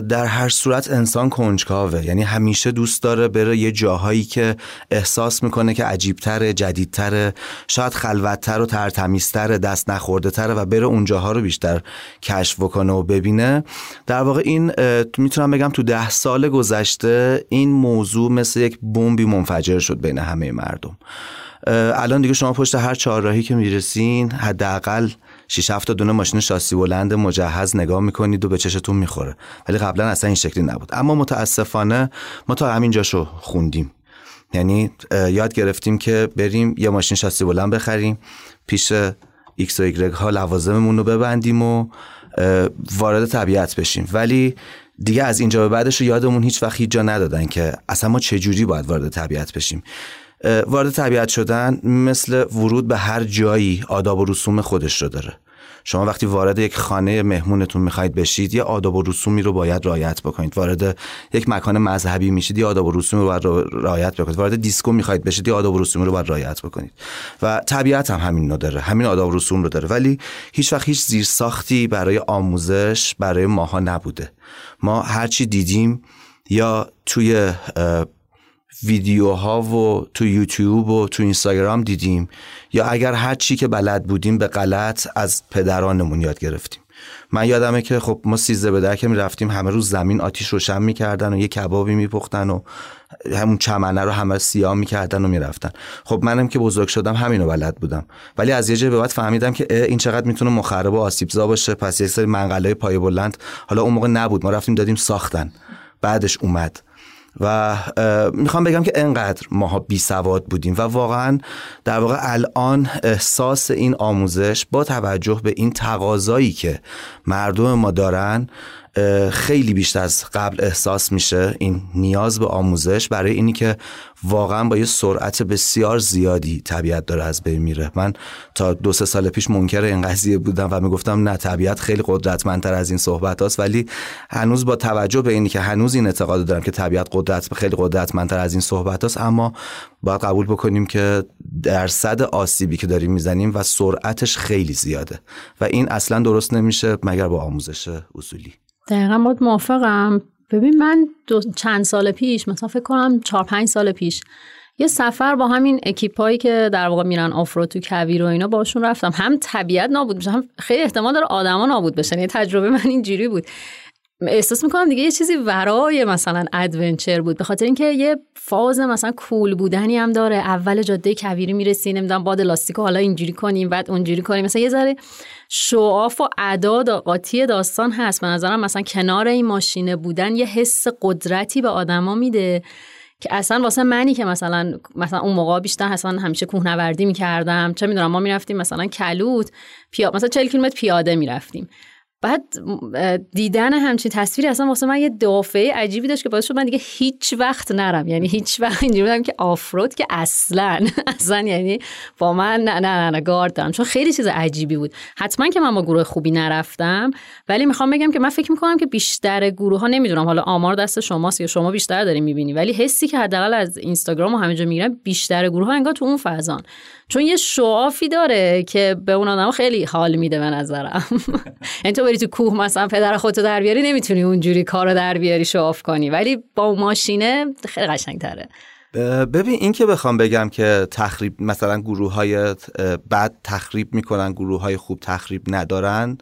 در هر صورت انسان کنجکاوه. یعنی همیشه دوست داره بره یه جاهایی که احساس می‌کنه که عجیبتره جدیدتره. شاید خلوتتر و ترتمیزتره دست نخورده تره و بره اون جاها رو بیشتر کشف بکنه و ببینه. در واقع این می‌تونم بگم تو ده سال گذشته این موضوع مثل یک بمبی منفجر شد بین همه مردم. الان دیگه شما پشت هر چهارراهی که می‌رسین حداقل 6 7 دونه ماشین شاسی بلند مجهز نگاه می‌کنید و به چشتون می‌خوره. ولی قبلا اصلا این شکلی نبود. اما متاسفانه ما تا همین جاشو خوندیم. یعنی یاد گرفتیم که بریم یه ماشین شاسی بلند بخریم پیش ایکس و ایگرگ ها لوازممون رو ببندیم و وارد طبیعت بشیم. ولی دیگه از اینجا به بعدش رو یادمون هیچ وقت هیچ جا ندادن که اصلا ما چجوری باید وارد طبیعت بشیم. وارد طبیعت شدن مثل ورود به هر جایی آداب و رسوم خودش رو داره. شما وقتی وارد یک خانه مهمونتون می‌خواید بشید یه آداب و رسومی رو باید رعایت بکنید. وارد یک مکان مذهبی میشید یه آداب و رسومی رو باید رعایت بکنید. وارد دیسکو می‌خواید بشید یه آداب و رسومی رو باید رعایت بکنید. و طبیعت هم همین رو داره همین آداب و رسوم رو داره. ولی هیچ وقت هیچ زیرساختی برای آموزش برای ماها نبوده. ما هرچی دیدیم یا توی ویدیوها و تو یوتیوب و تو اینستاگرام دیدیم. یا اگر هر چی که بلد بودیم به غلط از پدرانمون یاد گرفتیم. من یادمه که خب ما سیزده به در که می‌رفتیم همه روز زمین آتیش روشن می‌کردن و یه کبابی میپختن و همون چمنه رو همه سیاه می‌کردن و می‌رفتن. خب منم که بزرگ شدم همینو بلد بودم. ولی از یه جای به بعد فهمیدم که این چقدر می‌تونه مخرب و آسیبزا باشه. پس یه سری منقله پای بلند حالا اون موقع نبود. ما رفتیم دادیم ساختن. بعدش اومد. و می‌خوام بگم که انقدر ماها بی سواد بودیم و واقعا در واقع الان احساس این آموزش با توجه به این تقاضایی که مردم ما دارن خیلی بیشتر از قبل احساس میشه این نیاز به آموزش برای اینی که واقعا با یه سرعت بسیار زیادی طبیعت داره از بین میره. من تا دو سه سال پیش منکر این قضیه بودم و می‌گفتم نه طبیعت خیلی قدرتمندتر از این صحبت هاست. ولی هنوز با توجه به اینی که هنوز این اعتقاد دارم که طبیعت قدرت خیلی قدرتمندتر از این صحبت هاست اما باید قبول بکنیم که درصد آسیبی که داریم می‌زنیم و سرعتش خیلی زیاده و این اصلا درست نمیشه مگر با آموزش اصولی. دقیقا باید موافقم. ببین من دو چند سال پیش مثلا فکر کنم چهار پنج سال پیش یه سفر با همین اکیپایی که در واقع میرن آفرو تو کویر و اینا باشون رفتم. هم طبیعت نابود بشه هم خیلی احتمال داره آدما نابود بشن. یه تجربه من اینجوری بود. احساس می‌کنم دیگه یه چیزی ورای مثلا ادونچر بود. به خاطر اینکه یه فاز مثلا کول بودنی هم داره. اول جاده کویری می‌رسی نمی‌دونم باد لاستیک حالا اینجوری کنیم بعد اونجوری کنیم. مثلا یه ذره شعاف و اعداد و قاطی داستان هست. به نظرم مثلا کنار این ماشینه بودن یه حس قدرتی به آدما میده که اصلا واسه منی که مثلا مثلا اون موقع بیشتر اصلا همیشه کوهنوردی می‌کردم. چه می‌دونم ما می‌رفتیم مثلا کلوت پیا مثلا 40 کیلومتر پیاده می‌رفتیم. بعد دیدن همچین تصویری اصلا واسه من یه دافعه عجیبی داشت که باعث شد من دیگه هیچ وقت نرم. یعنی هیچ وقت اینجوری بودم که آفرود که اصلا. اصلا یعنی با من نه نه نه, گارد دارم. چون خیلی چیز عجیبی بود. حتما که من با گروه خوبی نرفتم ولی می‌خوام بگم که من فکر می‌کنم که بیشتر گروه ها نمی‌دونم حالا آمار دست شماست یا شما بیشتر دارین می‌بینی ولی حسی که حداقل از اینستاگرام و همه جا می‌گیرم بیشتر گروه ها انگار تو اون فضان. چون یه شعافی داره که به اون آدم خیلی حال میده به نظرم. یعنی بری تو کوه مثلا پدر خودتو در بیاری نمی‌تونی اونجوری کارو در بیاری شعاف کنی. ولی با ماشینه خیلی قشنگ تره ببین این که بخوام بگم که تخریب مثلا گروه های بد تخریب می‌کنن گروه های خوب تخریب ندارن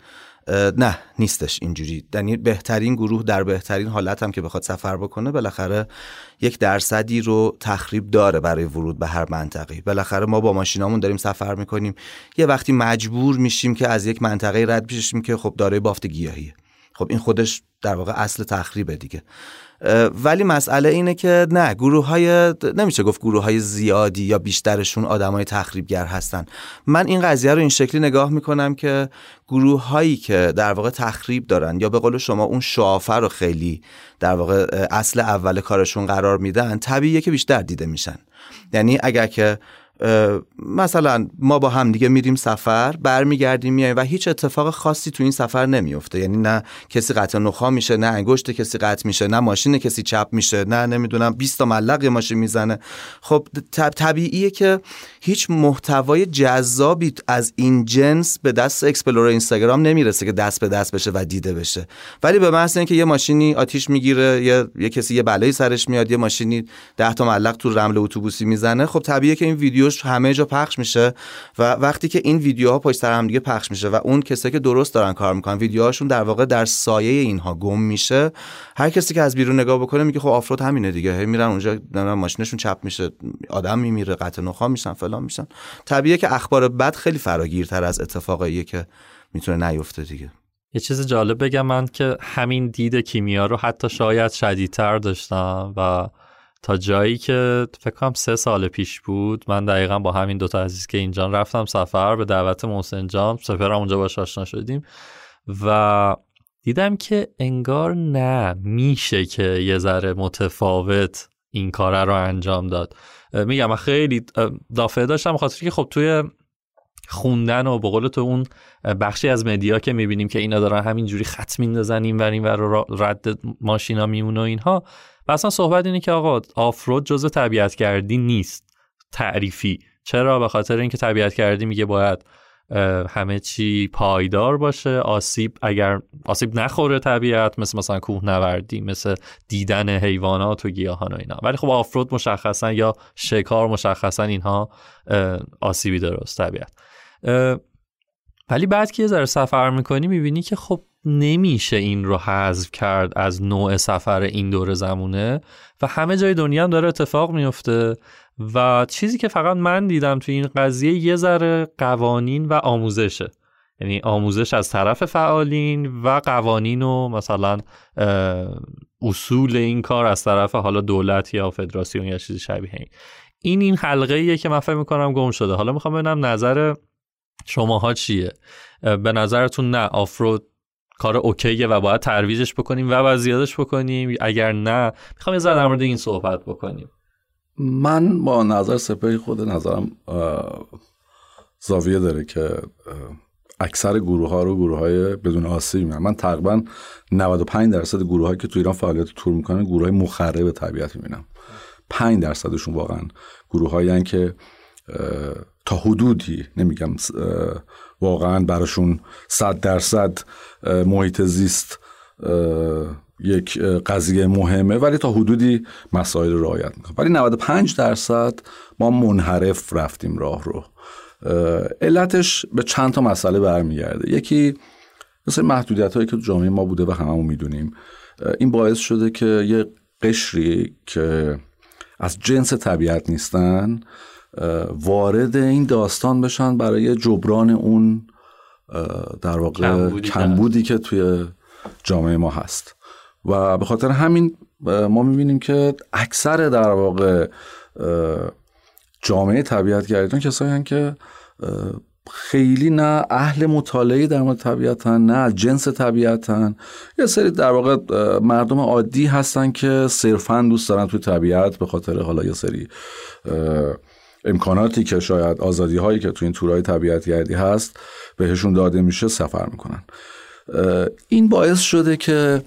نه نیستش اینجوری. یعنی بهترین گروه در بهترین حالت هم که بخواد سفر بکنه بالاخره یک درصدی رو تخریب داره برای ورود به هر منطقه بالاخره ما با ماشینامون داریم سفر می‌کنیم. یه وقتی مجبور میشیم که از یک منطقه رد بشیم که خب داره بافت گیاهیه خب این خودش در واقع اصل تخریبه دیگه. ولی مسئله اینه که نه گروه های نمیشه گفت گروه های زیادی یا بیشترشون آدم های تخریبگر هستن. من این قضیه رو این شکلی نگاه می‌کنم که گروه هایی که در واقع تخریب دارن یا به قول شما اون شعافه رو خیلی در واقع اصل اول کارشون قرار میدن طبیعیه که بیشتر دیده میشن. یعنی اگر که مثلا ما با هم دیگه میریم سفر برمیگردیم میایم و هیچ اتفاق خاصی تو این سفر نمیفته یعنی نه کسی قطع نخاع میشه نه انگشت کسی قطع میشه نه ماشین کسی چپ میشه نه نمی‌دونم 20 تا معلق ماشین می‌زنه. خب طبیعیه که هیچ محتوای جذابی از این جنس به دست explore اینستاگرام نمی‌رسه که دست به دست بشه و دیده بشه. ولی به محض اینکه یه ماشینی آتیش می‌گیره یا یه کسی یه بلایی سرش میاد یه ماشینی 10 تا ملق تو رمل اتوبوسی می‌زنه خب طبیعیه که این ویدیو ویدیوش همه جا پخش میشه و وقتی که این ویدیوها پشت سر هم دیگه پخش میشه و اون کسایی که درست دارن کار می‌کنن ویدیوهاشون در واقع در سایه اینها گم میشه هر کسی که از بیرون نگاه بکنه میگه خب آفرود همینه دیگه. هی میرن اونجا ماشینشون چپ میشه آدم میمیره قطع نخا میشن فلان میشن. طبیعیه که اخبار بد خیلی فراگیرتر از اتفاقیه که می‌تونه نیفته دیگه. یه چیز جالب بگم من که همین دید کیمیا رو حتی شاید شدیدتر داشتم و تا جایی که فکر کنم سه سال پیش بود من دقیقا با همین دوتا عزیز که اینجا رفتم سفر به دعوت محسن جام سفر اونجا باش آشنا شدیم و دیدم که انگار نه میشه که یه ذره متفاوت این کاره رو انجام داد. میگم من خیلی دافعه داشتم خاطر که خب توی خوندن و بقول تو اون بخشی از مدیا که می‌بینیم که اینا دارن همینجوری خط میندازن این ور این ور رد ماشینا میمونه و اینها و اصلا صحبت اینه که آقا آفرود جزء طبیعت گردی نیست تعریفی. چرا؟ به خاطر اینکه طبیعت گردی میگه باید همه چی پایدار باشه آسیب اگر آسیب نخوره طبیعت مثل مثلا کوه نوردی مثل دیدن حیوانات و گیاهان و اینا. ولی خب آفرود مشخصا یا شکار مشخصا اینها آسیبی از طبیعت. ولی بعد که یه ذره سفر می‌کنی می‌بینی که خب نمیشه این رو حذف کرد از نوع سفر این دور زمونه و همه جای دنیا هم داره اتفاق میفته و چیزی که فقط من دیدم تو این قضیه یه ذره قوانین و آموزشه. یعنی آموزش از طرف فعالین و قوانین و مثلا اصول این کار از طرف حالا دولت یا فدراسیون یا چیزی شبیه این. این این حلقه ایه که من فکر می‌کنم گم شده. حالا می‌خوام ببینم نظر شماها چیه. به نظرتون نه آفرود کار اوکیه و باید ترویجش بکنیم و باید زیادش بکنیم. اگر نه می‌خوام یه ذره در مورد این صحبت بکنیم. من با نظر سپهی خود نظرم زاویه داره که اکثر گروه ها رو گروه های بدون آسیب میگن من تقریبا 95 درصد گروه هایی که تو ایران فعالیت تور می‌کنن گروه های مخرب طبیعت می‌بینم. 5 درصدشون واقعا گروه هایی که تا حدودی نمیگم واقعا براشون صد درصد محیط زیست یک قضیه مهمه ولی تا حدودی مسائل رو رعایت می‌کنه ولی 95 درصد ما منحرف رفتیم راه رو. علتش به چند تا مسئله برمیگرده. یکی مثل محدودیت هایی که جامعه ما بوده و هممون می‌دونیم. این باعث شده که یه قشری که از جنس طبیعت نیستن وارد این داستان بشن برای جبران اون در واقع کمبودی که توی جامعه ما هست. و به خاطر همین ما می‌بینیم که اکثر در واقع جامعه طبیعت گردان کسایی هستن که خیلی نه اهل مطالعه در مورد طبیعتن نه از جنس طبیعتن یه سری در واقع مردم عادی هستن که صرفا دوست دارن توی طبیعت به خاطر حالا یه سری امکاناتی که شاید آزادی هایی که تو این تورهای طبیعت گردی هست بهشون داده میشه سفر می‌کنن. این باعث شده که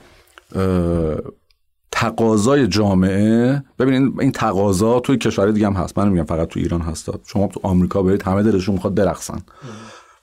تقاضای جامعه ببینید این تقاضا توی کشور دیگه هم هست. من میگم فقط تو ایران هست. شما تو آمریکا برید همه دلشون می‌خواد برقصن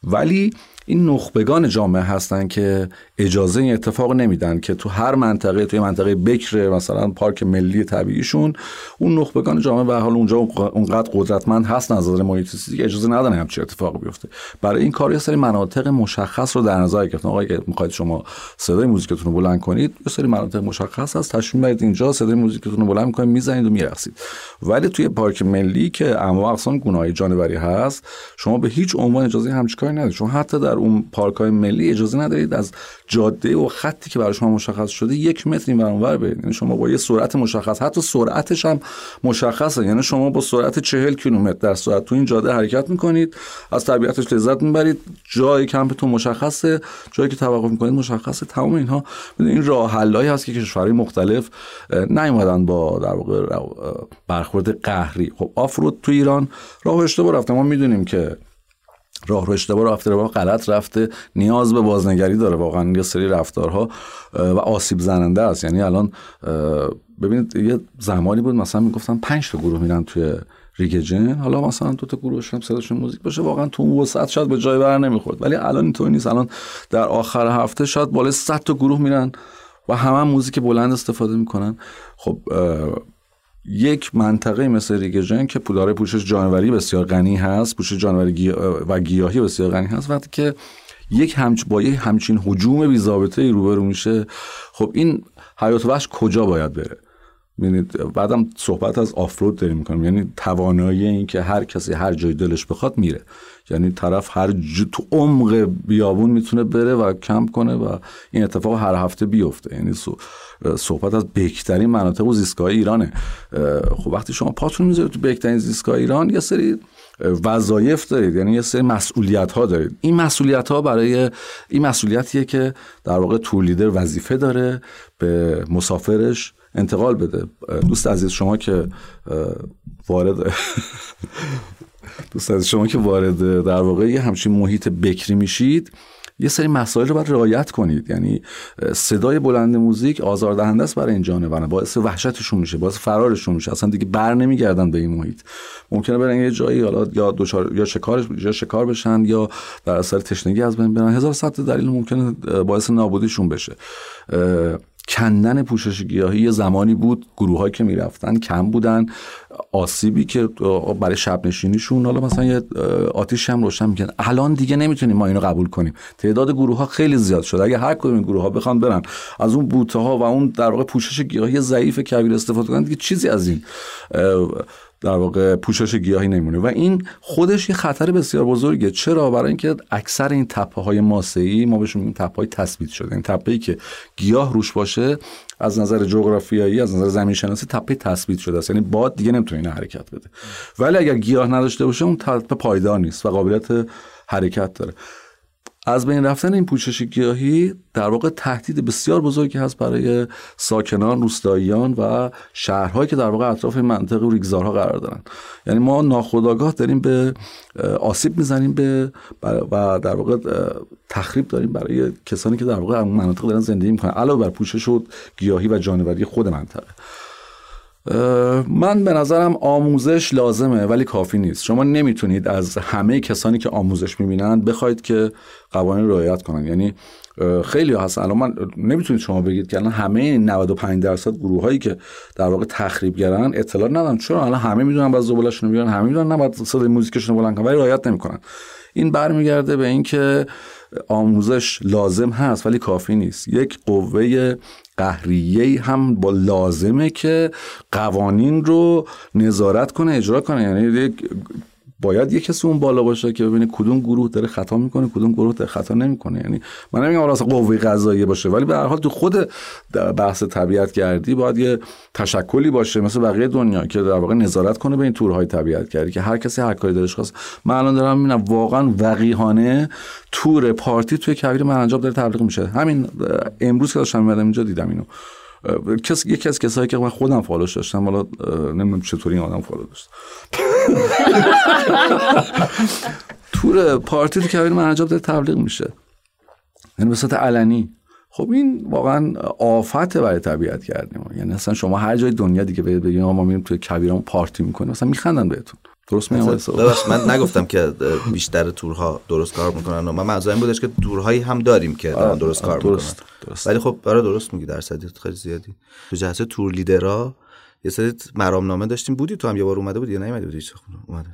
ولی این نخبگان جامعه هستن که اجازه این اتفاق نمیدن که تو هر منطقه توی منطقه بکر مثلا پارک ملی طبیعیشون اون نخبگان جامعه به حال اونجا اونقدر قدرتمند هست نظر محیط که اجازه ندن همچین اتفاق بیفته. برای این کار یه سری مناطق مشخص رو در نظر گرفتن. آقا اگه می‌خواید شما صدای موزیکتون رو بلند کنید یه سری مناطق مشخص هست. تصمیم برید اینجا صدای موزیکتون رو بلند می‌کنید می‌زنید و میرقصید. ولی توی پارک ملی که انواع اقسام گونه‌های جانوری هست شما به هیچ عنوان اجازه همچین کاری ندارید. شما حتی در اون پارک های ملی اجازه ندارید از جاده و خطی که برای شما مشخص شده یک متر این ور برید. یعنی شما با یه سرعت مشخص حتی سرعتش هم مشخصه. یعنی شما با سرعت 40 کیلومتر در ساعت تو این جاده حرکت می‌کنید از طبیعتش لذت می‌برید. جای کمپتون مشخصه جایی که توقف می‌کنید مشخصه. تمام اینها. این راه حلایی هست که کشورهای مختلف نیومدن با در واقع برخورد قهری. خب آفرود تو ایران. راه اشتباه رفته. ما می‌دونیم که راه رو اشتباه رفته رو غلط رفته. نیاز به بازنگری داره واقعا. یه سری رفتارها و آسیب زننده است. یعنی الان ببینید یه زمانی بود مثلا می‌گفتن پنج تا گروه میرن توی ریگ جن. حالا مثلا دو تا گروهش هم صداشون موزیک باشه. واقعا تو اون وسط شاید به جای بر نمی‌خورد. ولی الان اینطوری نیست. الان در آخر هفته شاید بالای 100 تا گروه میرن و همه هم موزیک بلند استفاده می‌کنن. خب یک منطقه مثل ریگژن که پوداره پوشش جانوری بسیار غنی هست پوشش جانوری و گیاهی بسیار غنی هست وقتی که یک همچ با یک همچین حجوم بی ضابطه روبرو میشه. خب این حیات وحش کجا باید بره؟ ببینید بعدم صحبت از آفرود داریم می‌کنیم. یعنی توانایی این که هر کسی هر جای دلش بخواد میره. یعنی طرف هر جو تو عمق بیابون می‌تونه بره و کمپ کنه و این اتفاق هر هفته بیفته. یعنی صحبت از بهترین مناطق و زیستگاه ایرانه. خب وقتی شما پاتون می‌ذارید تو بهترین زیستگاه ایران یه سری وظایف دارید یعنی یه سری مسئولیت ها دارید. این مسئولیت ها برای این مسئولیتیه که در واقع تور لیدر وظیفه داره به مسافرش انتقال بده. دوست عزیز شما که وارد دوست عزیز شما که وارد در واقع یه همچین محیط بکری میشید یه سری مسائل رو باید رعایت کنید. یعنی صدای بلند موزیک آزاردهنده است برای این جانوران. باعث وحشتشون میشه باعث فرارشون میشه. اصلا دیگه بر نمیگردن به این محیط. ممکنه برن یه جایی حالا یا دوچار یا شکار یا شکار بشن یا در اثر تشنگی از بین برن. هزار صد دلیل ممکنه باعث نابودیشون بشه. کندن پوشش گیاهی یه زمانی بود گروه که می‌رفتن کم بودن آسیبی که برای شب نشینیشون حالا مثلا یه آتیش هم روشن می‌کنن الان دیگه نمی‌تونیم ما اینو قبول کنیم. تعداد گروه ها خیلی زیاد شده. اگه هر کدوم این گروه ها بخوان برن از اون بوته ها و اون در واقع پوشش گیاهی ضعیف کبیر استفاده کنن دیگه چیزی از این در واقع پوشش گیاهی نمیمونه و این خودش یه خطر بسیار بزرگه. چرا؟ برای اینکه اکثر این تپه های ماسه‌ای ما بهشون میگیم تپه های تثبیت شده. این تپه ای که گیاه روش باشه از نظر جغرافیایی از نظر زمین شناسی تپه تثبیت شده است. یعنی باد دیگه نمی‌تونه این حرکت بده. ولی اگر گیاه نداشته باشه اون تپه پایدار نیست و قابلیت حرکت داره. از بین رفتن این پوشش گیاهی در واقع تهدید بسیار بزرگی هست برای ساکنان روستاییان و شهرهایی که در واقع اطراف منطقه و ریگزارها قرار دارن. یعنی ما ناخودآگاه داریم به آسیب می‌زنیم به و در واقع تخریب داریم برای کسانی که در واقع مناطق دارن زندگی می‌کنن. علاوه بر پوشش و گیاهی و جانوری خود منطقه. من به نظرم آموزش لازمه ولی کافی نیست. شما نمی‌تونید از همه کسانی که آموزش می‌بینند بخواید که قوانین رعایت کنن. یعنی خیلی هست الان من نمی‌تونید شما بگید که الان همه 95 درصد گروه هایی که در واقع تخریبگرن اطلاع ندارن. چون الان همه می‌دونن بعد زبالشون بیارن همه می‌دونن نباید صدای موزیکشون بلند کنن ولی رعایت نمی‌کنن. این برمیگرده به اینکه آموزش لازم هست ولی کافی نیست. یک قوه قهریه هم با لازمه که قوانین رو نظارت کنه اجرا کنه. یعنی یک باید یه کسی اون بالا باشه که ببینه کدوم گروه داره خطا می‌کنه کدوم گروه داره خطا نمی‌کنه. یعنی من نمیگم حالا قوه قضاییه باشه ولی به هر حال تو خود بحث طبیعت گردی باید یه تشکلی باشه مثل بقیه دنیا که در واقع نظارت کنه به این تورهای طبیعت گردی که هر کسی هر کاری دلش خواست. من الان دارم می‌بینم واقعا وقیحانه تور پارتی توی کویر مرنجاب داره تبلیغ میشه. همین امروز که داشتم میمدم اینجا دیدم اینو. کس یکی از کسایی که من خودم follow اش داشتم حالا نمی‌دونم چطوری این آدم follow داشت. تور پارتی تو کویر مرنجاب داره تبلیغ میشه. یعنی به صورت علنی. خب این واقعا آفت برای طبیعت کردیم. یعنی اصلا شما هر جای دنیا دیگه بگید بگیم ما میریم توی کویرمون پارتی می‌کنیم مثلا میخندن بهتون. درست میگم من نگفتم که بیشتر تورها درست کار می‌کنن. و من منظورم بودش که تورهایی هم داریم که درست کار درست. می‌کنن. درست. ولی خب برای درست میگی درصدی خیلی زیادی. تو جهت تور لیدرها یه سری مرامنامه داشتیم. بودی تو هم یه بار اومده بودی یا نیومده بودی؟ اومده.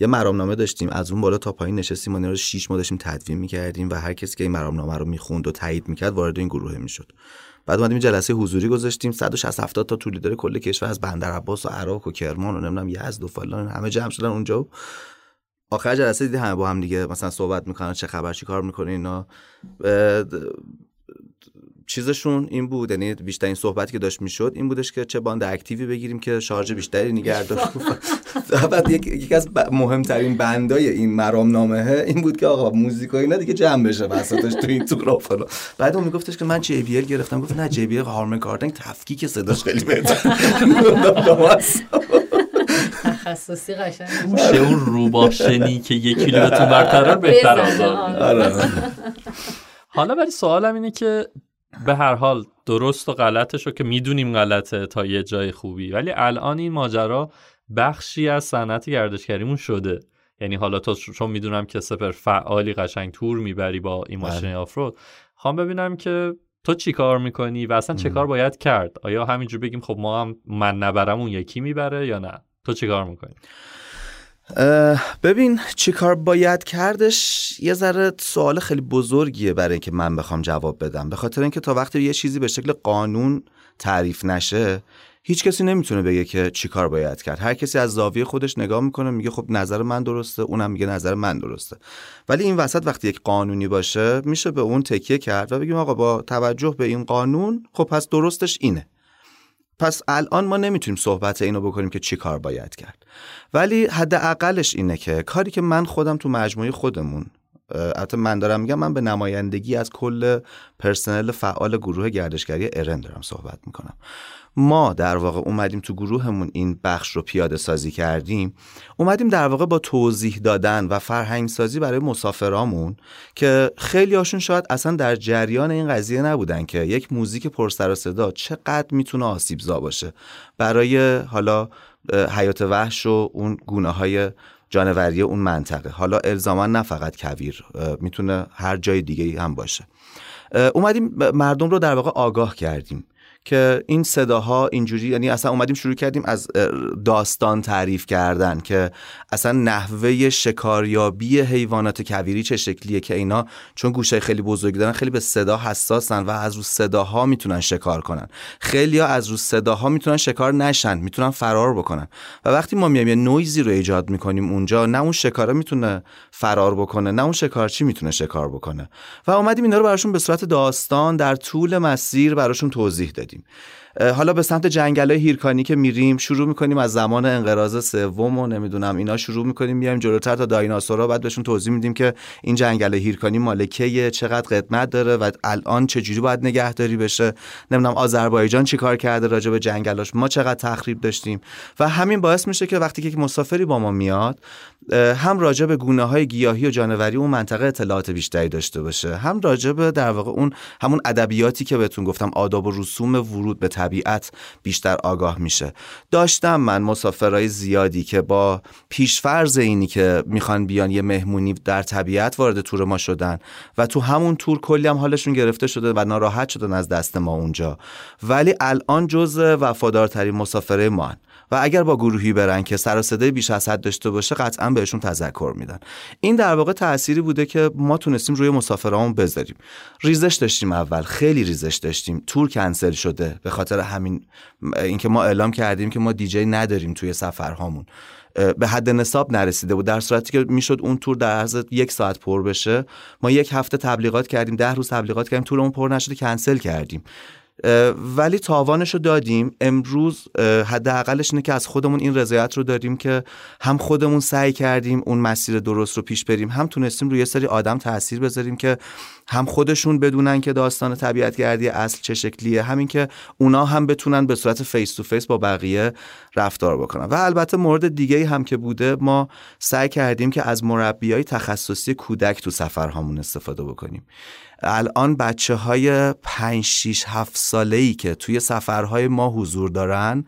یه مرامنامه داشتیم. از اون بالا تا پایین نشستیم. و رو 6 ما داشتیم تدوین می‌کردیم و هر کسی که این مرامنامه رو می‌خوند و تایید می‌کرد وارد این گروه می‌شد. بعد اومدیم جلسه حضوری گذاشتیم. 160 70 تا طول داره کل کشور از بندر عباس و عراق و کرمان و نمی‌دونم یزد و فلان همه جمع شدن اونجا. آخر جلسه دیدی همه با هم دیگه مثلا صحبت می‌کنن چه خبر چی کار می‌کنه اینا. چیزشون این بود یعنی بیشتر این صحبتی که داشت می‌شد این بودش که چه باند active ی بگیریم که شارژ بیشتری نگه داشت بعد یکی از مهمترین بندای این مرام نامه این بود که آقا موزیک و اینا دیگه جمع بشه وسطش تو این تو فلان بعد اون میگفتش که من JBL گرفتم گفت نه JBL Harman Kardon تفکیک صداش خیلی بهتره. تخصصی قشنگ. اون روباشنی که یک کیلومتر برتر بهتر آره. حالا ولی سوالم اینه که به هر حال درست و غلطش رو که می‌دونیم غلطه تا یه جای خوبی. ولی الان این ماجرا بخشی از صنعت گردشگریمون شده. یعنی حالا تو چون می‌دونم که سپر فعالی قشنگ تور می‌بری با این ماشین بله. آفرود. خوام ببینم که تو چی کار می‌کنی و اصلا چه کار باید کرد؟ آیا همینجور بگیم خب ما هم من نبرم اون یکی می‌بره یا نه؟ تو چی کار می‌کنی؟ ببین چی کار باید کردش؟ یه ذره سوال خیلی بزرگیه برای اینکه من بخوام جواب بدم. به خاطر اینکه تا وقتی یه چیزی به شکل قانون تعریف نشه هیچ کسی نمی‌تونه بگه که چی کار باید کرد. هر کسی از زاویه خودش نگاه می‌کنه میگه خب نظر من درسته اونم میگه نظر من درسته. ولی این وسط وقتی یک قانونی باشه میشه به اون تکیه کرد و بگیم آقا با توجه به این قانون خب پس درستش اینه. پس الان ما نمی‌تونیم صحبت اینو بکنیم که چی کار باید کرد. ولی حداقلش اینه که کاری که من خودم تو مجموعه خودمون البته من دارم میگم من به نمایندگی از کل پرسنل فعال گروه گردشگری ارن دارم صحبت می‌کنم. ما در واقع اومدیم تو گروهمون این بخش رو پیاده سازی کردیم. اومدیم در واقع با توضیح دادن و فرهنگ سازی برای مسافرامون که خیلی هاشون شاید اصلا در جریان این قضیه نبودن که یک موزیک پرسر و صدا چقدر می‌تونه آسیبزا باشه. برای حالا حیات وحش و اون گونه های جانوری اون منطقه. حالا الزاما نه فقط کویر می‌تونه هر جای دیگه هم باشه. اومدیم مردم رو در واقع آگاه کردیم. که این صداها اینجوری یعنی اصلا اومدیم شروع کردیم از داستان تعریف کردن که اصلا نحوه شکاریابی حیوانات کویری چه شکلیه که اینا چون گوشه خیلی بزرگی دارن خیلی به صدا حساسن و از رو صداها می‌تونن شکار کنن. خیلی از رو صداها می‌تونن شکار نشن می‌تونن فرار بکنن. و وقتی ما میایم یه نویزی رو ایجاد می‌کنیم اونجا نه اون شکاره می‌تونه فرار بکنه نه اون شکارچی می‌تونه شکار بکنه. و اومدیم اینا رو براشون به صورت داستان در طول مسیر براشون توضیح دادیم. wszystkim. حالا به سمت جنگل هیرکانی که میریم شروع می‌کنیم از زمان انقراض سوم و نمی‌دونم اینا شروع می‌کنیم میایم جلوتر تا دایناسورا بعد بهشون توضیح میدیم که این جنگل هیرکانی مالکیه چقدر قدمت داره و الان چجوری باید نگهداری بشه. نمی‌دونم آذربایجان چیکار کرده راجع به جنگلاش ما چقدر تخریب داشتیم. و همین باعث میشه که وقتی که مسافری با ما میاد هم راجع به گونه های گیاهی و جانوری اون منطقه اطلاعات بیشتری داشته باشه هم راجع به در واقع اون همون ادبیاتی که بهتون گفتم آداب و رسوم ورود به طبیعت بیشتر آگاه میشه داشتم من مسافرای زیادی که با پیشفرض اینی که می‌خوان بیان یه مهمونی در طبیعت وارد تور ما شدن و تو همون تور کلی هم حالشون گرفته شده و ناراحت شدن از دست ما اونجا ولی الان جز وفادارترین مسافره ما هن. و اگر با گروهی برن که سر صدای بیش از حد داشته باشه قطعا بهشون تذکر میدن. این در واقع تأثیری بوده که ما تونستیم روی مسافرامون بذاریم. ریزش داشتیم اول خیلی ریزش داشتیم. تور کنسل شده به خاطر همین اینکه ما اعلام کردیم که ما دیجی نداریم توی سفرهامون. به حد نصاب نرسیده بود. در صورتی که می‌شد اون تور در عرض یک ساعت پر بشه ما یک هفته تبلیغات کردیم ده روز تبلیغات کردیم تورمون پر نشده کنسل کردیم. ولی تاوانش رو دادیم. امروز حداقلش اینه که از خودمون این رضایت رو داریم که هم خودمون سعی کردیم اون مسیر درست رو پیش بریم هم تونستیم روی سری آدم تاثیر بذاریم که هم خودشون بدونن که داستان طبیعت گردی اصل چه شکلیه. همین که اونا هم بتونن به صورت face to face با بقیه رفتار بکنن. و البته مورد دیگه هم که بوده ما سعی کردیم که از مربیای تخصصی کودک تو سفرهامون استفاده بکنیم. الان بچه های 5 6 7 ساله ای که توی سفرهای ما حضور دارن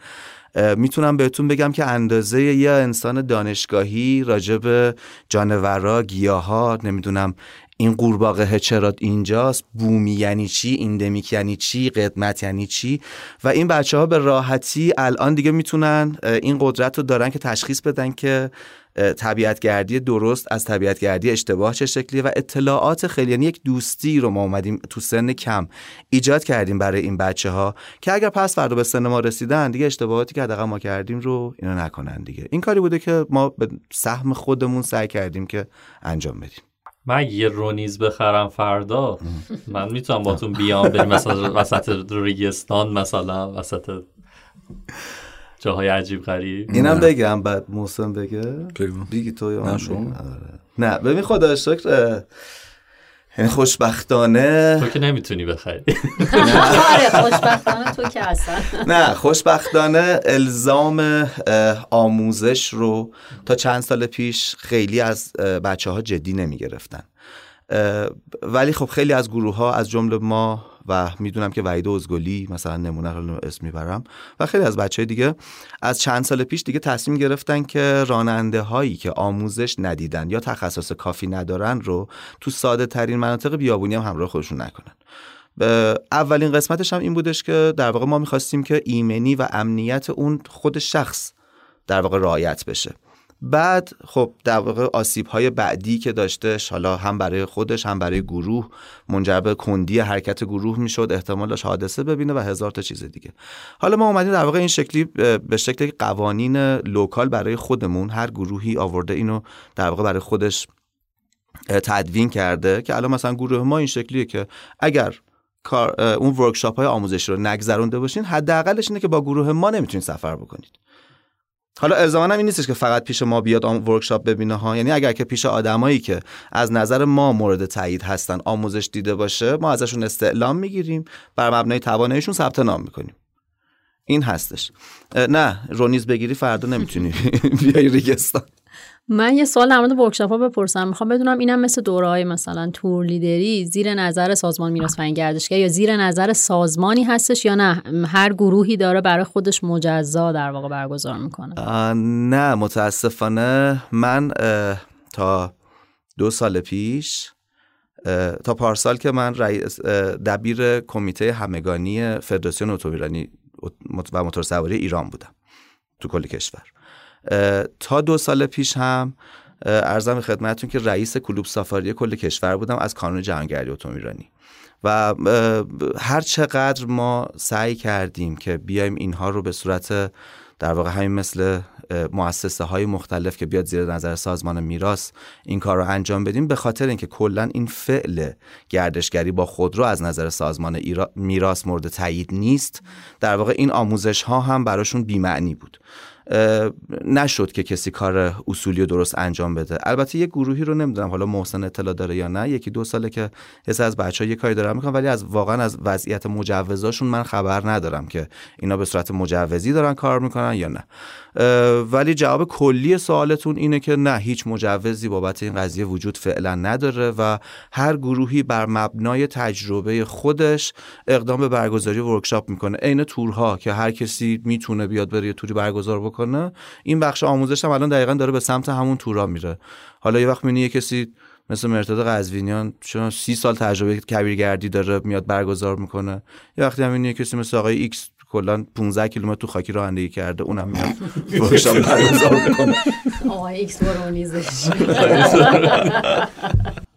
می‌تونم بهتون بگم که اندازه یه انسان دانشگاهی راجب جانورا گیاها نمی‌دونم این قورباغه چرا اینجاست بومی یعنی چی ایندمیک یعنی چی قدمت یعنی چی و این بچه ها به راحتی الان دیگه می‌تونن این قدرت رو دارن که تشخیص بدن که طبیعتگردی درست از طبیعتگردی اشتباه چه شکلیه و اطلاعات خیلی یعنی یک دوستی رو ما اومدیم تو سن کم ایجاد کردیم برای این بچه ها که اگر پس فردا به سن ما رسیدن دیگه اشتباهاتی که حداقل ما کردیم رو اینا نکنن دیگه. این کاری بوده که ما به سهم خودمون سعی کردیم که انجام بدیم. من یه رونیز بخرم فردا. من می‌تونم باتون بیام بریم مثلا وسط ریگستان مثلا وسط جاهای عجیب غریب. اینم بگم بعد موسم بگه. بگی تو نه شما. آره. نه ببین خدا شکر یعنی خوشبختانه. تو که نمی‌تونی بخری. آره خوشبختانه تو که اصلا نه خوشبختانه الزام آموزش رو تا چند سال پیش خیلی از بچه ها جدی نمی گرفتن ولی خب خیلی از گروه ها از جمله ما و می‌دونم که وحید ازگلی مثلا نمونه اسم می‌برم. و خیلی از بچه دیگه از چند سال پیش دیگه تصمیم گرفتن که راننده هایی که آموزش ندیدن یا تخصص کافی ندارن رو تو ساده ترین مناطق بیابونی هم همراه خودشون نکنن. اولین قسمتش هم این بودش که در واقع ما می‌خواستیم که ایمنی و امنیت اون خود شخص در واقع رعایت بشه. بعد خب در واقع آسیب های بعدی که داشتش حالا هم برای خودش هم برای گروه منجر به کندی حرکت گروه می‌شد احتمال داشت حادثه ببینه و هزار تا چیز دیگه. حالا ما اومدیم در واقع این شکلی به شکل قوانین local برای خودمون هر گروهی آورده اینو در واقع برای خودش تدوین کرده که الان مثلا گروه ما این شکلیه که اگر کار اون workshop های آموزشی رو نگذرونده باشین حداقلش اینه که با گروه ما نمی‌تونید سفر بکنید. حالا الزاما این نیستش که فقط پیش ما بیاد آم workshop ببینه ها. یعنی اگر که پیش آدمایی که از نظر ما مورد تایید هستن آموزش دیده باشه ما ازشون استعلام می‌گیریم. بر مبنای تواناییشون ثبت نام می‌کنیم. این هستش. نه رونیز بگیری فردا نمی‌تونی بیای ریگستان. من یه سوال در مورد ورکشاپ ها بپرسم. می‌خوام بدونم اینم مثل دورهای مثلا تور لیدری زیر نظر سازمان میراث فرهنگی گردشگری یا زیر نظر سازمانی هستش یا نه؟ هر گروهی داره برای خودش مجزا در واقع برگزار می‌کنه. نه متاسفانه من تا دو سال پیش تا پارسال که من رئیس دبیر کمیته همگانی فدراسیون اتومبیلرانی و موتورسواری ایران بودم تو کل کشور. تا دو سال پیش هم ارزم خدمتتون که رئیس کلوب سافاری کل کشور بودم از کانون جهانگردی اتومبیلرانی و هر چقدر ما سعی کردیم که بیایم اینها رو به صورت در واقع همین مثل مؤسسه های مختلف که بیاد زیر نظر سازمان میراث این کار رو انجام بدیم به خاطر اینکه کلا این فعل گردشگری با خودرو از نظر سازمان میراث مورد تایید نیست. در واقع این آموزش ها هم براشون بی‌معنی بود. نشد که کسی کار اصولی و درست انجام بده. البته یه گروهی رو نمی‌دونم حالا محسن اطلاع داره یا نه. یکی دو ساله که حس از بچه ها یه کاری دارن می‌کنن ولی از واقعا از وضعیت مجوزاشون من خبر ندارم که اینا به صورت مجوزی دارن کار می‌کنن یا نه. ولی جواب کلی سوالتون اینه که نه هیچ مجوزی بابت این قضیه وجود فعلا نداره و هر گروهی بر مبنای تجربه خودش اقدام به برگزاری workshop می‌کنه. عین تورها که هر کسی می‌تونه بیاد بره یه توری برگزار بکنه. این بخش آموزش هم الان دقیقا داره به سمت همون تورا میره. حالا یه وقت می‌بینی یه کسی مثل مرتضی قزوینیان چون سی سال تجربه کویرگردی داره میاد برگزار می‌کنه. یه وقتی هم یه کسی مثل آقای X کلا 15 کیلومتر تو خاکی رانندگی کرده اونم میاد workshop برگزار می‌کنه. آقای X برونیزش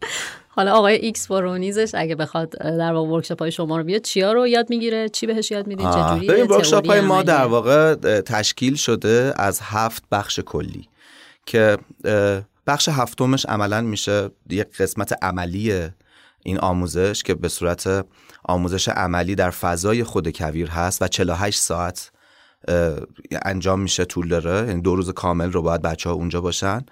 حالا آقای X برونیزش اگه بخواد در واقع workshop های شما رو بیاد چیا رو یاد می‌گیره؟ چی بهش یاد میدین؟ چه جوری ببین workshop های ما در واقع تشکیل شده از هفت بخش کلی که بخش هفتمش عملا میشه یک قسمت عملی این آموزش که به صورت آموزش عملی در فضای خود کویر هست و 48 ساعت انجام میشه طول داره. یعنی دو روز کامل رو باید بچه ها اونجا باشن.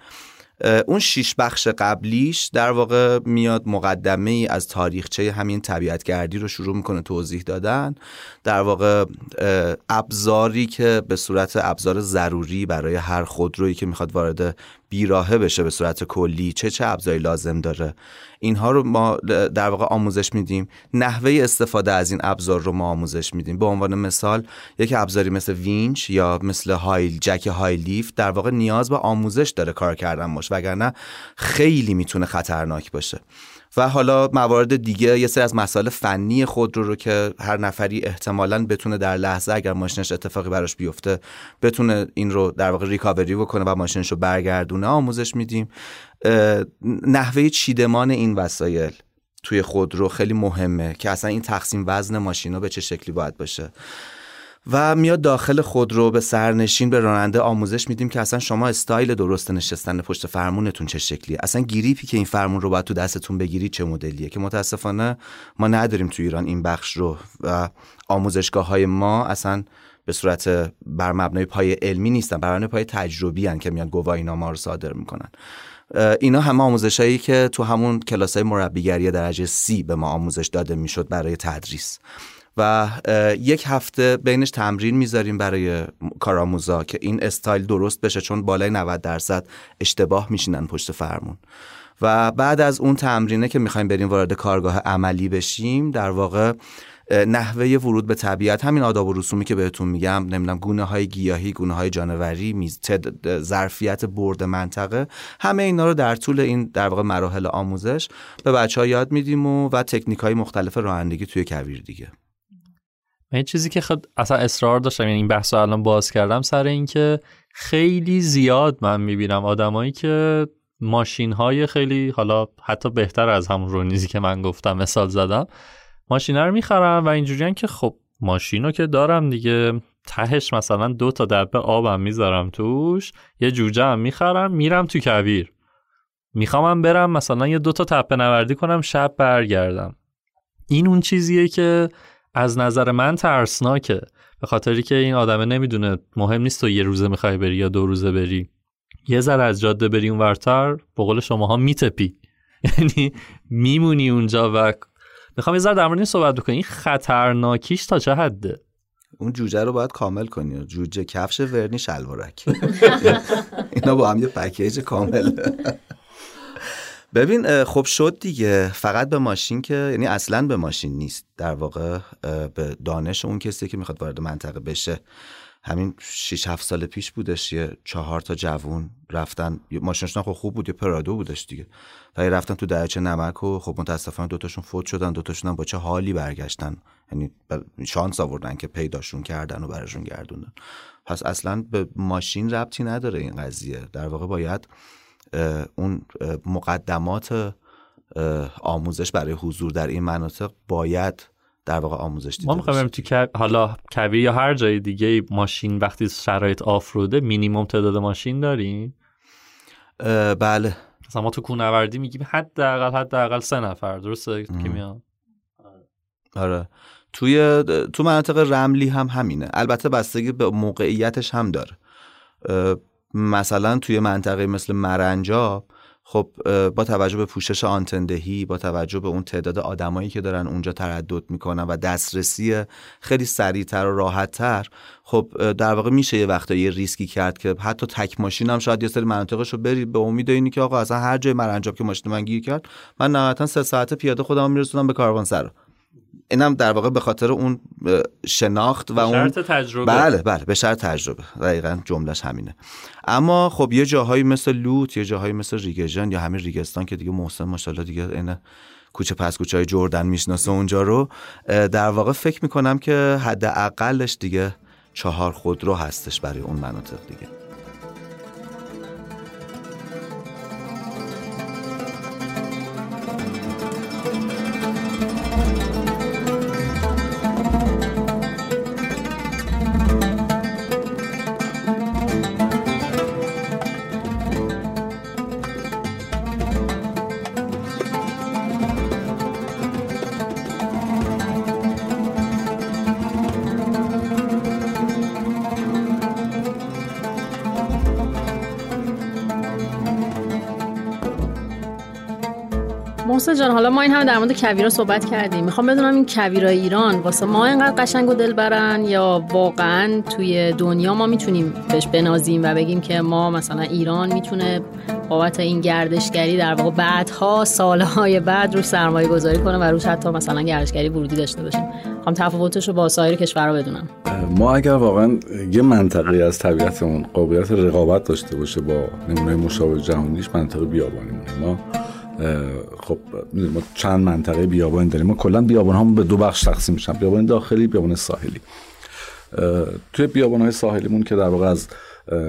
اون شیش بخش قبلیش در واقع میاد مقدمه ای از تاریخچه همین طبیعتگردی رو شروع می‌کنه توضیح دادن. در واقع ابزاری که به صورت ابزار ضروری برای هر خودرویی که می‌خواد وارد بیراهه بشه به صورت کلی چه چه ابزاری لازم داره. اینها رو ما در واقع آموزش میدیم. نحوه استفاده از این ابزار رو ما آموزش میدیم. به عنوان مثال یک ابزاری مثل وینچ یا مثل هایل جک های لیفت در واقع نیاز به آموزش داره کار کردن باشه وگرنه خیلی می‌تونه خطرناک باشه. و حالا موارد دیگه یه سری از مسائل فنی خود رو, رو که هر نفری احتمالا بتونه در لحظه اگر ماشینش اتفاقی براش بیفته بتونه این رو در واقع ریکاوری بکنه و ماشینش رو برگردونه. آموزش میدیم. نحوه چیدمان این وسایل توی خودرو خیلی مهمه که اصلا این تقسیم وزن ماشینا به چه شکلی باید باشه. و میاد داخل خودرو به سرنشین به راننده آموزش میدیم که اصلا شما استایل درست نشستن پشت فرمونتون چه شکلیه؟ اصلا گریپی که این فرمون رو باید تو دستتون بگیری چه مدلیه؟ که متاسفانه ما نداریم تو ایران این بخش رو و آموزشگاه های ما اصلا به صورت بر مبنای پای علمی نیستن بر مبنای پای تجربی هن که میان گواهی نامه رو صادر می‌کنن. اینا همه آموزش هایی که تو همون کلاس های مربیگری درجه سی به ما آموزش داده می‌شد برای تدریس. و یک هفته بینش تمرین می‌ذاریم برای کارآموزا که این استایل درست بشه چون بالای 90 درصد اشتباه میشینن پشت فرمون. و بعد از اون تمرینه که می‌خوایم بریم وارد کارگاه عملی بشیم در واقع نحوه ورود به طبیعت همین آداب و رسومی که بهتون میگم نمی‌دونم گونه های گیاهی گونه های جانوری ظرفیت برد منطقه همه اینا رو در طول این در واقع مراحل آموزش به بچه ها یاد میدیم و, و تکنیک های مختلف رانندگی توی کویر دیگه. این چیزی که خود اصلا اصرار داشتم یعنی این بحث رو الان باز کردم سر اینکه خیلی زیاد من می‌بینم آدمایی که ماشین های خیلی حالا حتی بهتر از همون رونیزی که من گفتم مثال زدم ماشین رو می‌خرم و اینجوریان که خب ماشین رو که دارم دیگه تهش مثلا دو تا دبه آبم می‌ذارم توش یه جوجه هم می‌خرم میرم تو کویر. می‌خوام برم مثلا یه دو تا تپه نوردی کنم شب برگردم. این اون چیزیه که از نظر من ترسناکه. به خاطری که این آدمه نمی‌دونه مهم نیست تو یه روزه می‌خوای بری یا دو روزه بری. یه ذره از جاده بری اون ورتر به قول شماها میتپی. یعنی میمونی اونجا و می‌خوام یه ذره در مورد صحبت بکنی این خطرناکیش تا چه حده؟ اون جوجه رو باید کامل کنی. جوجه کفش ورنی شلوارک اینا با هم یه پکیج کامل. ببین خب شد دیگه. فقط به ماشین که یعنی اصلا به ماشین نیست. در واقع به دانش اون کسی که می‌خواد وارد منطقه بشه. همین 6 7 سال پیش بودش. یه چهار تا جوون رفتن. ماشینشون خب خوب بود. یه پرادو بودش دیگه. و رفتن تو دریاچه نمک و خب متاسفانه دوتاشون فوت شدن. دوتاشون هم با چه حالی برگشتن؟ یعنی شانس آوردن که پیداشون کردن و براشون گردوندن. پس اصلا به ماشین ربطی نداره این قضیه. در واقع باید اون مقدمات آموزش برای حضور در این مناطق باید در واقع آموزش دیده ما می‌خوایم تو حالا کویر یا هر جای دیگه ماشین وقتی شرایط آفروده مینیمم تعداد ماشین داریم؟ بله. مثلا ما تو کوهنوردی میگیم حداقل حداقل سه نفر. درسته که میان؟ آره. توی تو مناطق رملی هم همینه. البته بستگی به موقعیتش هم داره. مثلا توی منطقه مثل مرنجاب خب با توجه به پوشش آنتندهی با توجه به اون تعداد آدمایی که دارن اونجا تردد می‌کنن و دسترسی خیلی سریعتر و راحتتر خب در واقع میشه یه وقتا یه ریسکی کرد که حتی تک ماشین هم شاید یه سری مناطقش رو بری به امید اینی که آقا اصلا هر جای مرنجاب که ماشین من گیر کرد من نهایتا سه ساعت پیاده خودم میرسونم به کاروانسرا. اینم در واقع به خاطر اون شناخت و اون تجربه. بله بله به شرط تجربه. دقیقا جملش همینه. اما خب یه جاهایی مثل لوت یه جاهایی مثل ریگژن یا همین ریگستان که دیگه محسن ماشاءالله دیگه این کوچه پس کوچه های جردن می‌شناسه اونجا رو در واقع فکر می‌کنم که حداقلش دیگه چهار خودرو هستش برای اون مناطق دیگه. محسن جان حالا ما این همه در مورد کویرا صحبت کردیم. می‌خوام بدونم این کویرای ایران واسه ما اینقدر قشنگ و دلبرن یا واقعا توی دنیا ما می‌تونیم بهش بنازیم و بگیم که ما مثلا ایران می‌تونه بابت این گردشگری در واقع بعدها سالهای بعد روش سرمایه گذاری کنه و روش حتی مثلا گردشگری ورودی داشته باشیم. می‌خوام تفاوتش رو با سایر کشورها بدونم. ما اگر واقعا یه منطقه از طبیعتمون قابلیت رقابت داشته باشه با نمونه مشابه جهانیش منطقه بیابانیمونه ما خب ما چند منطقه بیابان داریم. ما کلا بیابان هم به دو بخش تقسیم میشن. بیابان داخلی بیابان ساحلی. توی بیابان های ساحلیمون که در واقع از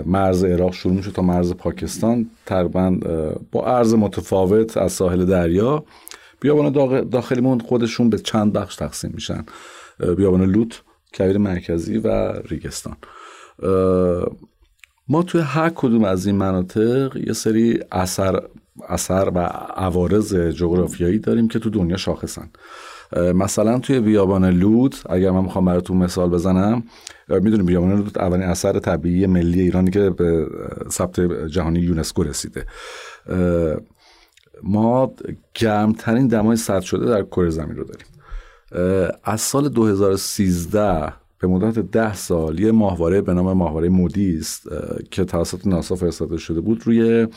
مرز عراق شروع میشه تا مرز پاکستان تقریبا با عرض متفاوت از ساحل دریا بیابان داخلیمون خودشون به چند بخش تقسیم میشن. بیابان لوت کویر مرکزی و ریگستان. ما توی هر کدوم از این مناطق یه سری اثر اثر و عوارض جغرافیایی داریم که تو دنیا شاخصن. مثلا توی بیابان لوت اگر من می‌خوام براتون مثال بزنم می‌دونیم بیابان لوت اولین اثر طبیعی ملی ایرانی که به ثبت جهانی یونسکو رسیده. ما گرمترین دمای سرد شده در کره زمین رو داریم. از سال 2013 به مدت ده سال یه ماهواره به نام ماهواره مودیست که توسط ناسا فرستاده شده بود روی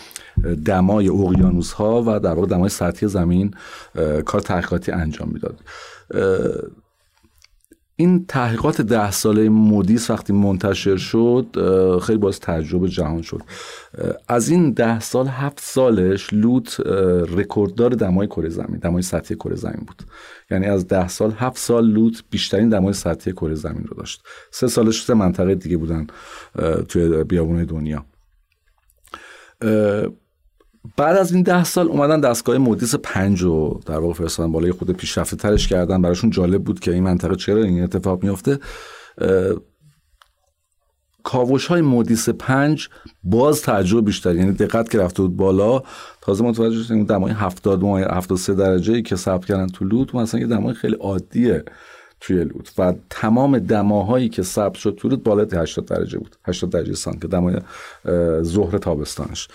دمای اقیانوس ها و در واقع دمای سطحی زمین کار تحقیقاتی انجام می‌داد. این تحقیقات ده ساله مودیس وقتی منتشر شد خیلی باز تجربه جهان شد. از این ده سال هفت سالش لوت رکورددار دمای کره زمین دمای سطحی کره زمین بود. یعنی از ده سال هفت سال لوت بیشترین دمای سطحی کره زمین رو داشت. سه سالش سه منطقه دیگه بودن توی بیابون دنیا. بعد از این ده سال اومدن دستگاه مودیس پنج رو در واقع فرستادن بالای خود پیشرفته ترش کردن. براشون جالب بود که این منطقه چرا این اتفاق میافته. کاوش های مودیس پنج باز تعجب بیشتر. یعنی دقت که رفته بود بالا. تازه متوجه شدیم دمای 70 ماه 73 درجه ای که ثبت کردن تو لوت. مثلا یه دمای خیلی عادیه توی لوت. و تمام دماهایی که ثبت شد تو لوت بالای 80 درجه بود. 80 درجه سانت. که دمای ظهر تابستانش.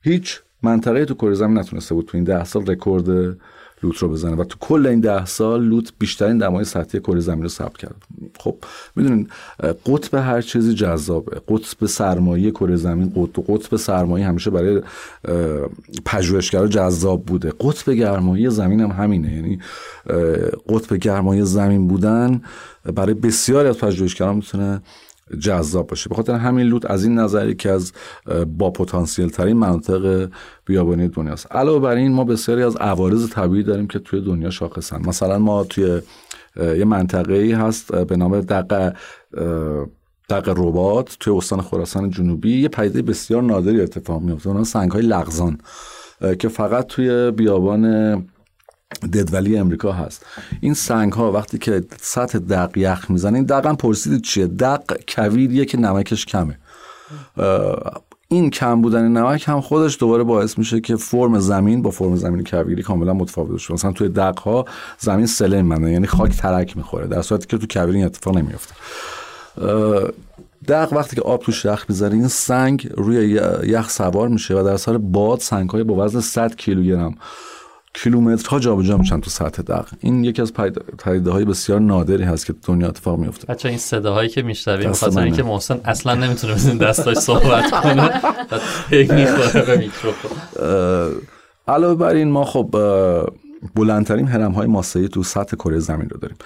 هیچ منطقه تو کره زمین نتونسته بود تو این ده سال رکورد لوت رو بزنه و تو کل این ده سال لوت بیشترین دمای سطحی کره زمین رو ثبت کرد. خب می‌دونین قطب هر چیزی جذابه. قطب سرمایه کره زمین قطب قطب سرمایه همیشه برای پژوهشگرا جذاب بوده. قطب گرمایی زمین هم همینه. یعنی قطب گرمایی زمین بودن برای بسیاری از پژوهشگران می‌تونه جذاب باشه. به خاطر همین لوت از این نظری که از با پتانسیل ترین مناطق بیابانی دنیاست. علاوه بر این ما بسیاری از عوارض طبیعی داریم که توی دنیا شاخصن. مثلا ما توی یه منطقه ای هست به نام دق دق ربات توی استان خراسان جنوبی یه پدیده بسیار نادری اتفاق میفته اونها سنگ های لغزان که فقط توی بیابان ددولی امریکا هست. این سنگ ها وقتی که سطح دق یخ می‌زنه این دقم پرسیدید چیه؟ دق کویریه که نمکش کمه. این کم بودن نمک هم خودش دوباره باعث میشه که فرم زمین با فرم زمین کویری کاملا متفاوت بشه مثلا توی دق ها زمین سلم منه یعنی خاک ترک می‌خوره در صورتی که تو کویری این اتفاق نمیفته دق وقتی که آب توش یخ می‌ذاره این سنگ روی یخ سوار میشه و در اثر باد سنگ های با وزن 100 کیلوگرم. کیلومترها جابجا میشن تو سطح دق این یکی از پدیده های بسیار نادری هست که دنیا اتفاق میفته بچا این صداهایی که میشنویم خاطر اینکه محسن اصلا نمی‌تونه بزن دستاش صحبت کنه. می‌خوره به میکروفون. علاوه بر این ما خب بلندترین هرم های ماسه‌ای تو سطح کره زمین رو داریم.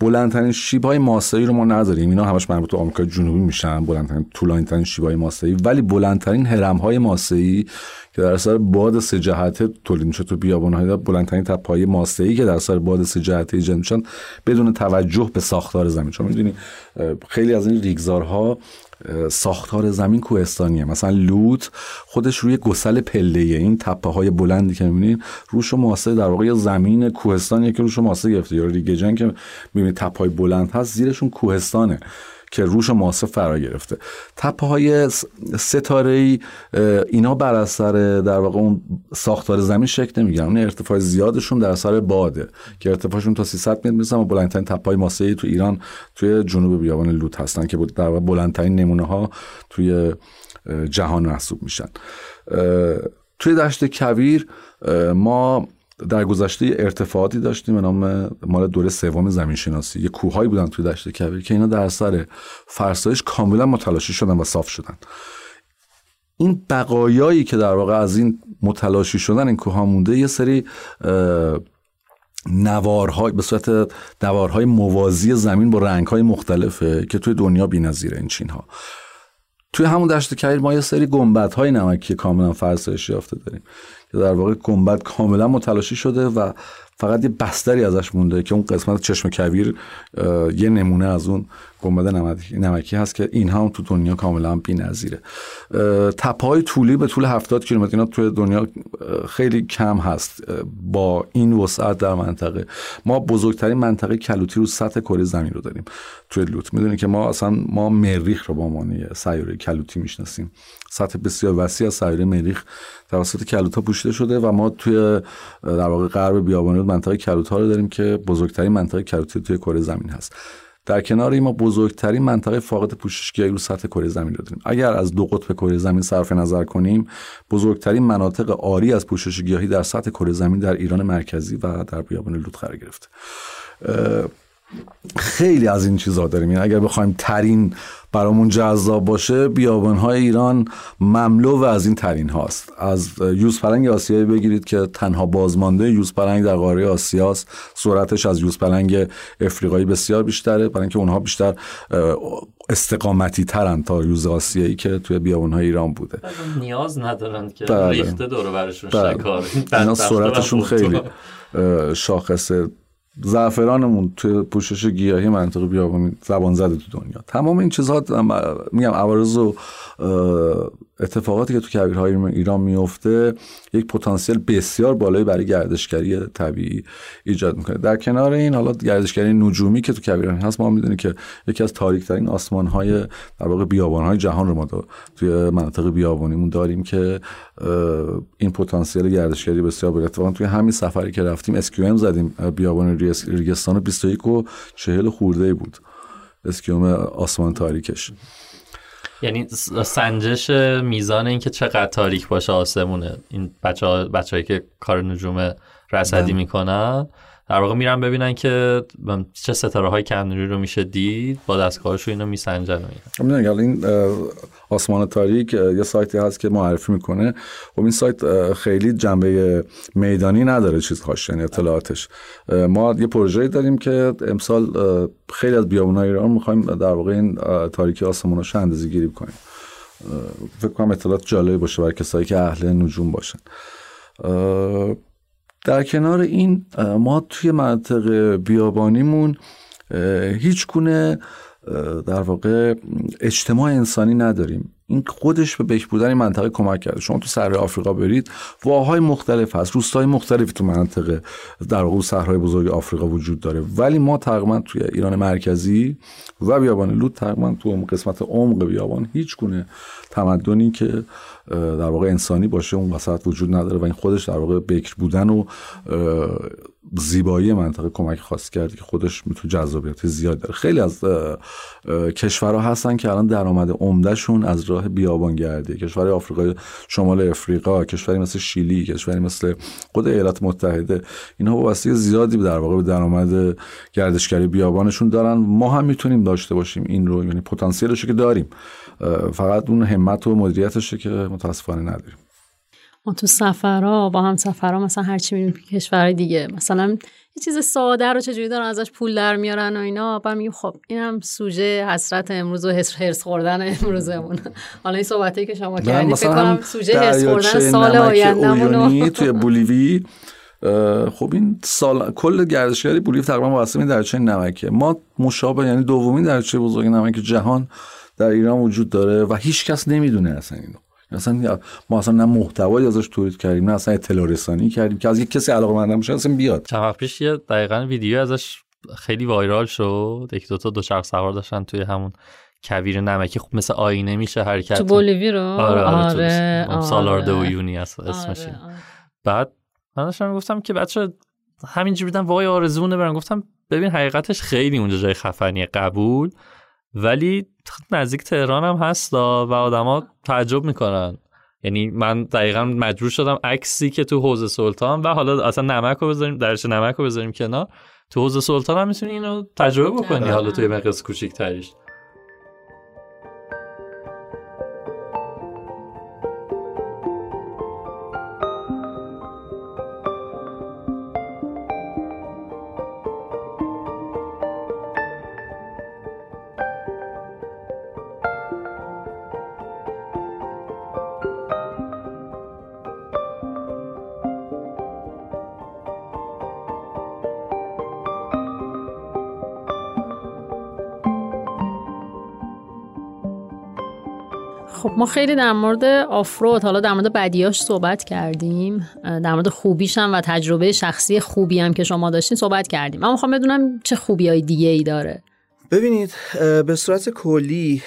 بلندترین شیب های ماسه‌ای رو ما نداریم. اینا همش مربوط به آمریکا جنوبی میشن بلندترین طولانی ترین شیب های ماسه‌ای ولی بلندترین هرم های ماسه‌ای که در اثر باد سه جهته تولید میشه تو بیابان‌های بلندترین تپه‌های ماسه‌ای که در اثر باد سه جهته ایجاد میشن بدون توجه به ساختار زمین. چون می‌دونی خیلی از این ریگزارها ساختار زمین کوهستانیه. مثلا لوت خودش روی گسل پله این تپه های بلندی که می‌بینید روش ماسه در واقع زمین کوهستانیه که روش ماسه گرفته. یا ریگجن که می‌بینید تپه های بلند هست زیرشون کوهستانه. که روش ماسه فرا گرفته. تپه های ستاره ای اینا بر اثر در واقع اون ساختار زمین شکل نمی‌گیرن. اون ارتفاع زیادشون در اثر باده که ارتفاعشون تا 300 متر می‌رسن و بلندترین تپه های ماسه ای تو ایران توی جنوب بیابان لوت هستن که در واقع بلندترین نمونه ها توی جهان محسوب میشن. توی دشت کویر ما در گذشته ارتفاعاتی داشتیم به نام مال دوره سوم زمین شناسی یه کوههایی بودن توی دشت کویر که اینا در اثر فرسایش کاملا متلاشی شدن و صاف شدن. این بقایایی که در واقع از این متلاشی شدن این کوه مونده یه سری نوارهای به صورت نوارهای موازی زمین با رنگهای مختلفه که توی دنیا بی‌نظیره این چین ها توی همون دشت کویر ما یه سری گنبدهای های نمکی کاملا فرسایش یافته داریم. در واقع گنبد کاملا متلاشی شده و فقط یه بستری ازش مونده که اون قسمت چشم کویر یه نمونه از اون گنبد نمکی هست که اینها هم تو دنیا کاملا بی‌نظیره. تپه های طولی به طول 70 کیلومتر اینا توی دنیا خیلی کم هست با این وسعت در منطقه. ما بزرگترین منطقه کلوتی رو سطح کره زمین رو داریم توی لوت. می‌دونی که ما اصلا ما مریخ رو با عنوان سیاره کلوتی می‌شناسیم. سطح بسیار وسیع از سیاره مریخ توسط کلوت ها پوشیده شده و ما توی در واقع غرب بیابانی منطقه کلوت ها رو داریم که بزرگترین منطقه کلوتی توی کره زمین هست. در کنار این ما بزرگترین منطقه فاقد پوششگاهی رو سطح کره زمین رو داریم. اگر از دو قطب کره زمین صرف نظر کنیم بزرگترین مناطق آری از پوشش گیاهی در سطح کره زمین در ایران مرکزی و در بیابان لوت قرار گرفته خیلی از این چیزها داریم. یعنی اگر بخوایم ترین برامون جذاب باشه های ایران مملو و از این ترین هاست. از یوز پلنگ آسیایی بگیرید که تنها بازمانده یوز پلنگ در قاره آسیاست. سرعتش از یوز پلنگ افریقایی بسیار بیشتره برای اینکه اونها بیشتر استقامتی ترن تا یوز آسیایی که توی بیابان های ایران بوده. نیاز ندارن که بله. ریخته دور برشون بله. شکار. اینا سرعتشون خیلی شاخصه زعفرانمون توی پوشش گیاهی منطقه بیابانی زبان زده تو دنیا. تمام این چیزها میگم عوارض و اتفاقاتی که تو کویرهای ایران میفته یک پتانسیل بسیار بالایی برای گردشگری طبیعی ایجاد می‌کنه. در کنار این حالا گردشگری نجومی که تو کویران هست ما می‌دونیم که یکی از تاریک ترین آسمان های در واقع بیابان های جهان رو ما توی مناطق بیابانیمون داریم که این پتانسیل گردشگری بسیار بالا توی همین سفری که رفتیم اسکیوم زدیم بیابان ریگستان 21 و 40 خورده بود. اسکیوم آسمان تاریکش. یعنی سنجش میزان اینکه چقدر تاریک باشه آسمونه. این بچه هایی که کار نجوم رصدی بله. می‌کنن در واقع میرن ببینن که چه ستاره های کمنوری رو میشه دید با دستگاهشو اینو میسنجن و این آسمان تاریک یه سایتی هست که معرفی می‌کنه. خب این سایت خیلی جنبه میدانی نداره چیزهاش یعنی اطلاعاتش. ما یه پروژه داریم که امسال خیلی از بیابونای ایران می‌خوایم در واقع این تاریکی آسمانش اندازه گیری کنیم. فکر کنم اطلاعات جالبی باشه برای کسایی که اهل نجوم باشن. در کنار این ما توی منطقه بیابانیمون هیچ گونه در واقع اجتماع انسانی نداریم. این خودش به بهبودن منطقه کمک کرده. شما تو سر آفریقا برید واهای مختلف هست روستای مختلفی تو منطقه در واقع صحرای بزرگ آفریقا وجود داره. ولی ما تقریبا توی ایران مرکزی و بیابان لود تقریبا تو قسمت عمق بیابان هیچ گونه تمدنی که در واقع انسانی باشه اون وسط وجود نداره و این خودش در واقع بکر بودن و زیبایی منطقه کمک خواست کرد که خودش می‌تونه جذابیت زیاد داره. خیلی از کشورها هستن که الان درآمد عمدهشون از راه بیابانگردی کشور آفریقای شمال افریقا کشوری مثل شیلی کشوری مثل خود ایالات متحده اینها واسه زیادی در واقع به درآمد گردشگری بیابانشون دارن. ما هم می‌تونیم داشته باشیم این رو یعنی پتانسیلش که داریم. فقط اون همت و مدیریتشه که متاسفانه نداریم. ما تو سفرها با هم سفرها مثلا هرچی میریم کشورهای دیگه. مثلا یه چیز ساده رو چجوری دارن ازش پول در میارن و اینا؟ بعد میگیم خب اینم سوژه حسرت امروز و هرس خوردن امروزمون. حالا این صحبتی که شما کردید فکر کنم سوژه هرس خوردن سال آیندهمون توی بولیوی خب این سال کل گردشگری بولیوی تقریبا واسه این درچه نمکه. ما مشابه یعنی دومین درچه بزرگ نمک جهان در ایران وجود داره و هیچ کس نمی‌دونه اصلا اینو. اصلا ما اصلا نه محتوایی ازش تولید کردیم نه اصلا اطلاع رسانی کردیم که از یک کسی علاقه مندم باشه اصلا بیاد. چند وقت پیش یه دقیقا ویدیو ازش خیلی وایرال شد. یکی دو تا دو چرخ سوار داشتن توی همون کویر نمکی. خوب مثل آینه میشه حرکت. تو بولیوی رو؟ آره آره, آره, سالارده و یونی اسمش آره، آره. بعد من داشتم گفتم که بچه همینجوری بودن وای آرزونه برن. گفتم ببین حقیقتش خیلی اونجا جای خفنی قبول. ولی نزدیک تهران هم هست و آدما تعجب می‌کنن. یعنی من دقیقا مجبور شدم عکسی که تو حوزه سلطان و حالا اصلا نمک رو بذاریم درش نمک رو بذاریم کنار. تو حوزه سلطان هم می‌تونی اینو تجربه بکنی حالا توی مقیاس کوچیک‌تریش. خب ما خیلی در مورد آفرود حالا در مورد بدیاش صحبت کردیم. در مورد خوبیش هم و تجربه شخصی خوبی هم که شما داشتین صحبت کردیم. اما می‌خوام بدونم چه خوبی های دیگه ای داره؟ ببینید به صورت کلی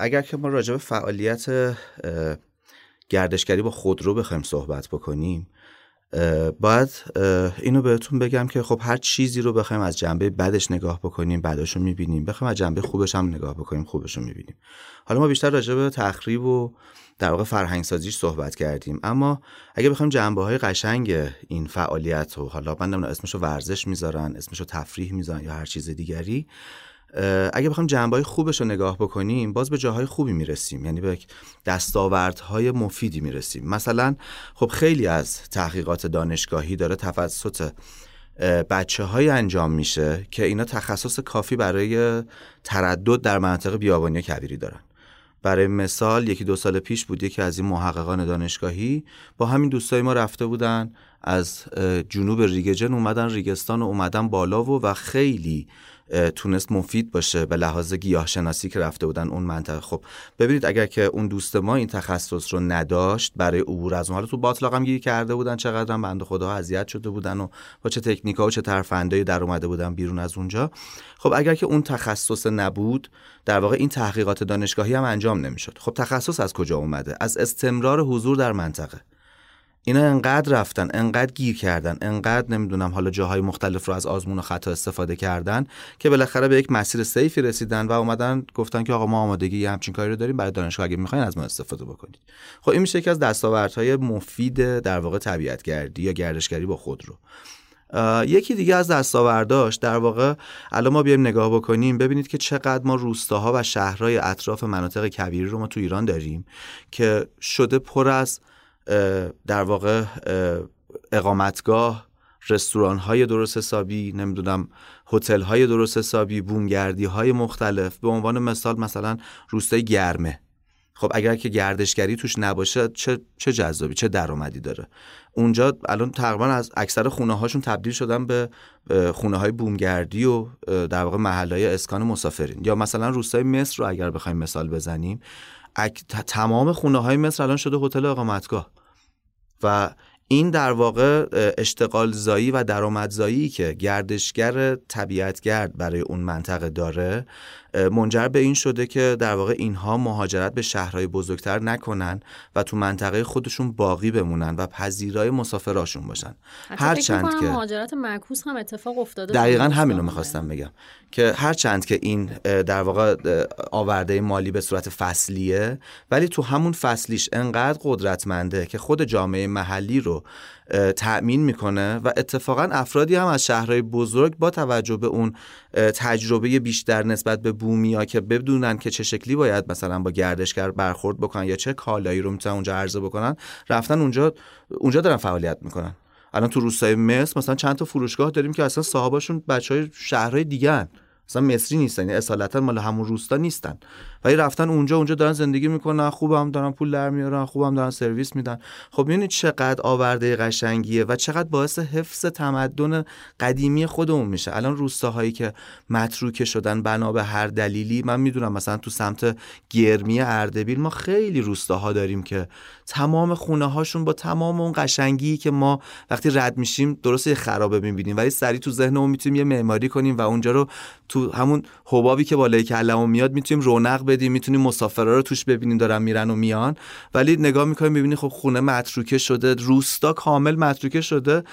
اگر که ما راجع به فعالیت گردشگری با خودرو بخوایم صحبت بکنیم باید اینو بهتون بگم که خب هر چیزی رو بخوایم از جنبه بدش نگاه بکنیم بدش رو می‌بینیم. بخوایم از جنبه خوبش هم نگاه بکنیم خوبش رو می‌بینیم. حالا ما بیشتر راجع به تخریب و در واقع فرهنگ سازیش صحبت کردیم. اما اگه بخوایم جنبه های قشنگ این فعالیت رو حالا من نمی‌دونم اسمشو ورزش می‌ذارن اسمشو تفریح می‌ذارن یا هر چیز دیگری اگه بخوایم جنبه خوبش رو نگاه بکنیم باز به جاهای خوبی می‌رسیم. یعنی به دستاوردهای مفیدی می‌رسیم. مثلا خب خیلی از تحقیقات دانشگاهی داره توسط بچه های انجام میشه که اینا تخصص کافی برای تردد در منطقه بیابانی کویری دارن. برای مثال یکی دو سال پیش بود یکی از این محققان دانشگاهی با همین دوستای ما رفته بودن از جنوب ریگجن اومدن ریگستان و اومدن بالا و و خیلی تونست مفید باشه به لحاظ گیاه شناسی که رفته بودن اون منطقه. خب ببینید اگر که اون دوست ما این تخصص رو نداشت برای عبور از اون حالا تو باطلاق هم گیری کرده بودن چقدر هم بنده خدا اذیت شده بودن و با چه تکنیکا و چه ترفندایی در اومده بودن بیرون از اونجا. خب اگر که اون تخصص نبود در واقع این تحقیقات دانشگاهی هم انجام نمی‌شد. خب تخصص از کجا اومده؟ از استمرار حضور در منطقه. اینا انقدر رفتن انقدر گیر کردن انقدر نمی‌دونم حالا جاهای مختلف رو از آزمون و خطا استفاده کردن که بالاخره به یک مسیر سیفی رسیدن و اومدن گفتن که آقا ما آمادگی یه همچین کاری رو داریم برای دانشگاه اگه می‌خواین از ما استفاده بکنید. خب این میشه یکی از دستاوردهای مفید در واقع طبیعتگردی یا گردشگری با خود رو. یکی دیگه از دستاورداش در واقع الان ما بیایم نگاه بکنیم ببینید که چقدر ما روستاها و شهرهای اطراف مناطق کبیری رو ما تو ایران داریم که شده پر از در واقع اقامتگاه رستوران های درست حسابی نمی‌دونم هتل های درست حسابی بومگردی های مختلف. به عنوان مثال مثلا روستای گرمه. خب اگر که گردشگری توش نباشه چه چه جذابی چه درآمدی داره. اونجا الان تقریبا از اکثر خونه هاشون تبدیل شدن به خونه های بومگردی و در واقع محل های اسکان مسافرین. یا مثلا روستای مصر رو اگر بخوایم مثال بزنیم. تمام خونه های مصر الان شده هتل اقامتگاه و این در واقع اشتغال زایی و درآمدزایی که گردشگر طبیعتگرد برای اون منطقه داره منجر به این شده که در واقع اینها مهاجرت به شهرهای بزرگتر نکنن و تو منطقه خودشون باقی بمونن و پذیرای مسافراشون باشن. هر چند که مهاجرت معکوس هم اتفاق افتاده دقیقا همین رو می‌خواستم بگم. که هر چند که این در واقع آورده مالی به صورت فصلیه ولی تو همون فصلیش انقدر قدرتمنده که خود جامعه محلی رو تأمین می‌کنه و اتفاقا افرادی هم از شهرهای بزرگ با توجه به اون تجربه بیشتر نسبت به بومیا که بدونن که چه شکلی باید مثلا با گردشگر برخورد بکنن یا چه کالایی رو می‌تونن اونجا عرضه بکنن رفتن اونجا اونجا دارن فعالیت می‌کنن. الان تو روستای مصر مثلا چند تا فروشگاه داریم که اصلا صاحباشون بچه های شهرهای دیگه مثلا مصری نیستن یعنی اصالتا مال همون روستا نیستن. ولی رفتن اونجا اونجا دارن زندگی می‌کنن خوبم دارن پول در میارن خوبم دارن سرویس میدن. خب ببینید چقدر آورده قشنگیه و چقدر باعث حفظ تمدن قدیمی خودمون میشه. الان روستاهایی که متروکه شدن بنا به هر دلیلی من می‌دونم مثلا تو سمت گرمی اردبیل ما خیلی روستاها داریم که تمام خونه هاشون با تمام اون قشنگی که ما وقتی رد میشیم درست یه خرابه می‌بینیم. ولی سری تو ذهنمون می‌تونیم یه معماری کنیم و اونجا رو تو همون حبابی که بالای کلمون میاد می‌تونیم رونق بدیم می‌تونیم مسافرا رو توش ببینیم دارن میرن و میان. ولی نگاه می‌کنیم ببینیم خب خونه متروکه شده روستا کامل متروکه شده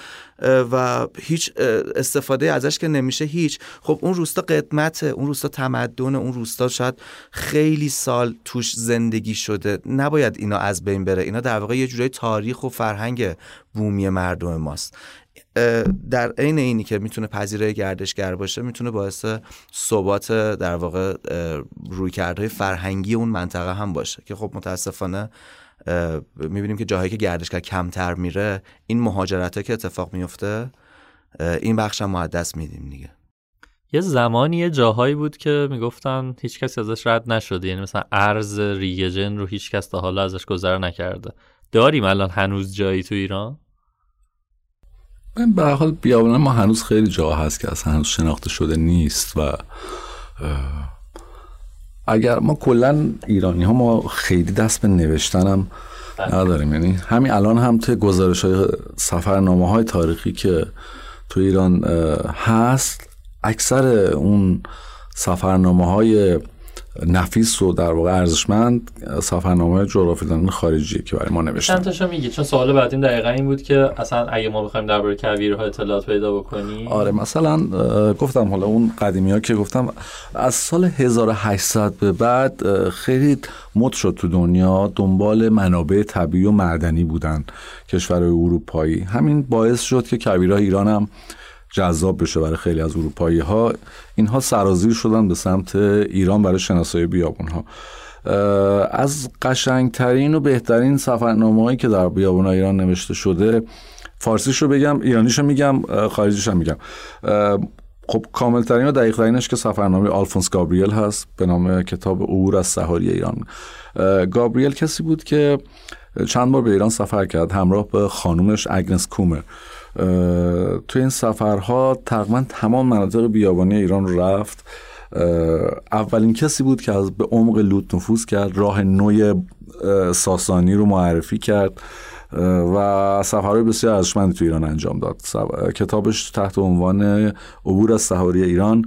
و هیچ استفاده ازش که نمیشه هیچ. خب اون روستا قدمته اون روستا تمدن اون روستا شاید خیلی سال توش زندگی شده. نباید اینا از بین بره. اینا در واقع یه جورای تاریخ و فرهنگ بومی مردم ماست. در عین اینی که می‌تونه پذیرای گردشگر باشه می‌تونه باعث ثبات در واقع رویکردهای فرهنگی اون منطقه هم باشه. که خب متاسفانه می‌بینیم که جاهایی که گردشگر کمتر میره این مهاجرت که اتفاق میفته این بخش هم ما دست میدیم دیگه. یه زمانی یه جاهایی بود که می‌گفتن هیچ کسی ازش رد نشده یعنی مثلا ارز ریگجن رو هیچ کس تا حالا ازش گذر نکرده. داریم الان هنوز جایی تو ایران؟ به حال بیابان ما هنوز خیلی جا هست که از هنوز شناخته شده نیست و اگر ما کلا ایرانی ها ما خیلی دست به نوشتنم نداریم. یعنی همین الان هم توی گزارش های سفرنامه های تاریخی که تو ایران هست اکثر اون سفرنامه های نفیس و در واقع ارزشمند سفرنامه جغرافیدانان خارجی که برای ما نوشتن چند تاشو میگی؟ چون سوال بعدیم دقیقا این بود که اصلا اگه ما بخوایم درباره کویرها اطلاعات پیدا بکنیم آره مثلا گفتم حالا اون قدیمی ها که گفتم از سال 1800 به بعد خیلی مد شد تو دنیا دنبال منابع طبیعی و معدنی بودن کشورهای اروپایی. همین باعث شد که کویرها ایران هم جذاب بشه برای خیلی از اروپایی ها اینها سرازیر شدن به سمت ایران برای شناسایی بیابون ها از قشنگترین و بهترین سفرنامه هایی که در بیابون ایران نوشته شده فارسیش رو بگم ایرانیش رو میگم خارجیش هم میگم. خب کاملترین و دقیق ترینش که سفرنامه آلفونس گابریل هست به نام کتاب عبور از سهاری ایران. گابریل کسی بود که چند بار به ایران سفر کرد همراه به خانومش اگنس کومر. تو این سفرها تقریبا تمام مناطق بیابانی ایران رو رفت. اولین کسی بود که از به عمق لوت نفوذ کرد راه نوع ساسانی رو معرفی کرد و سفرهای بسیار ارزشمندی تو ایران انجام داد. کتابش تحت عنوان عبور از سهاری ایران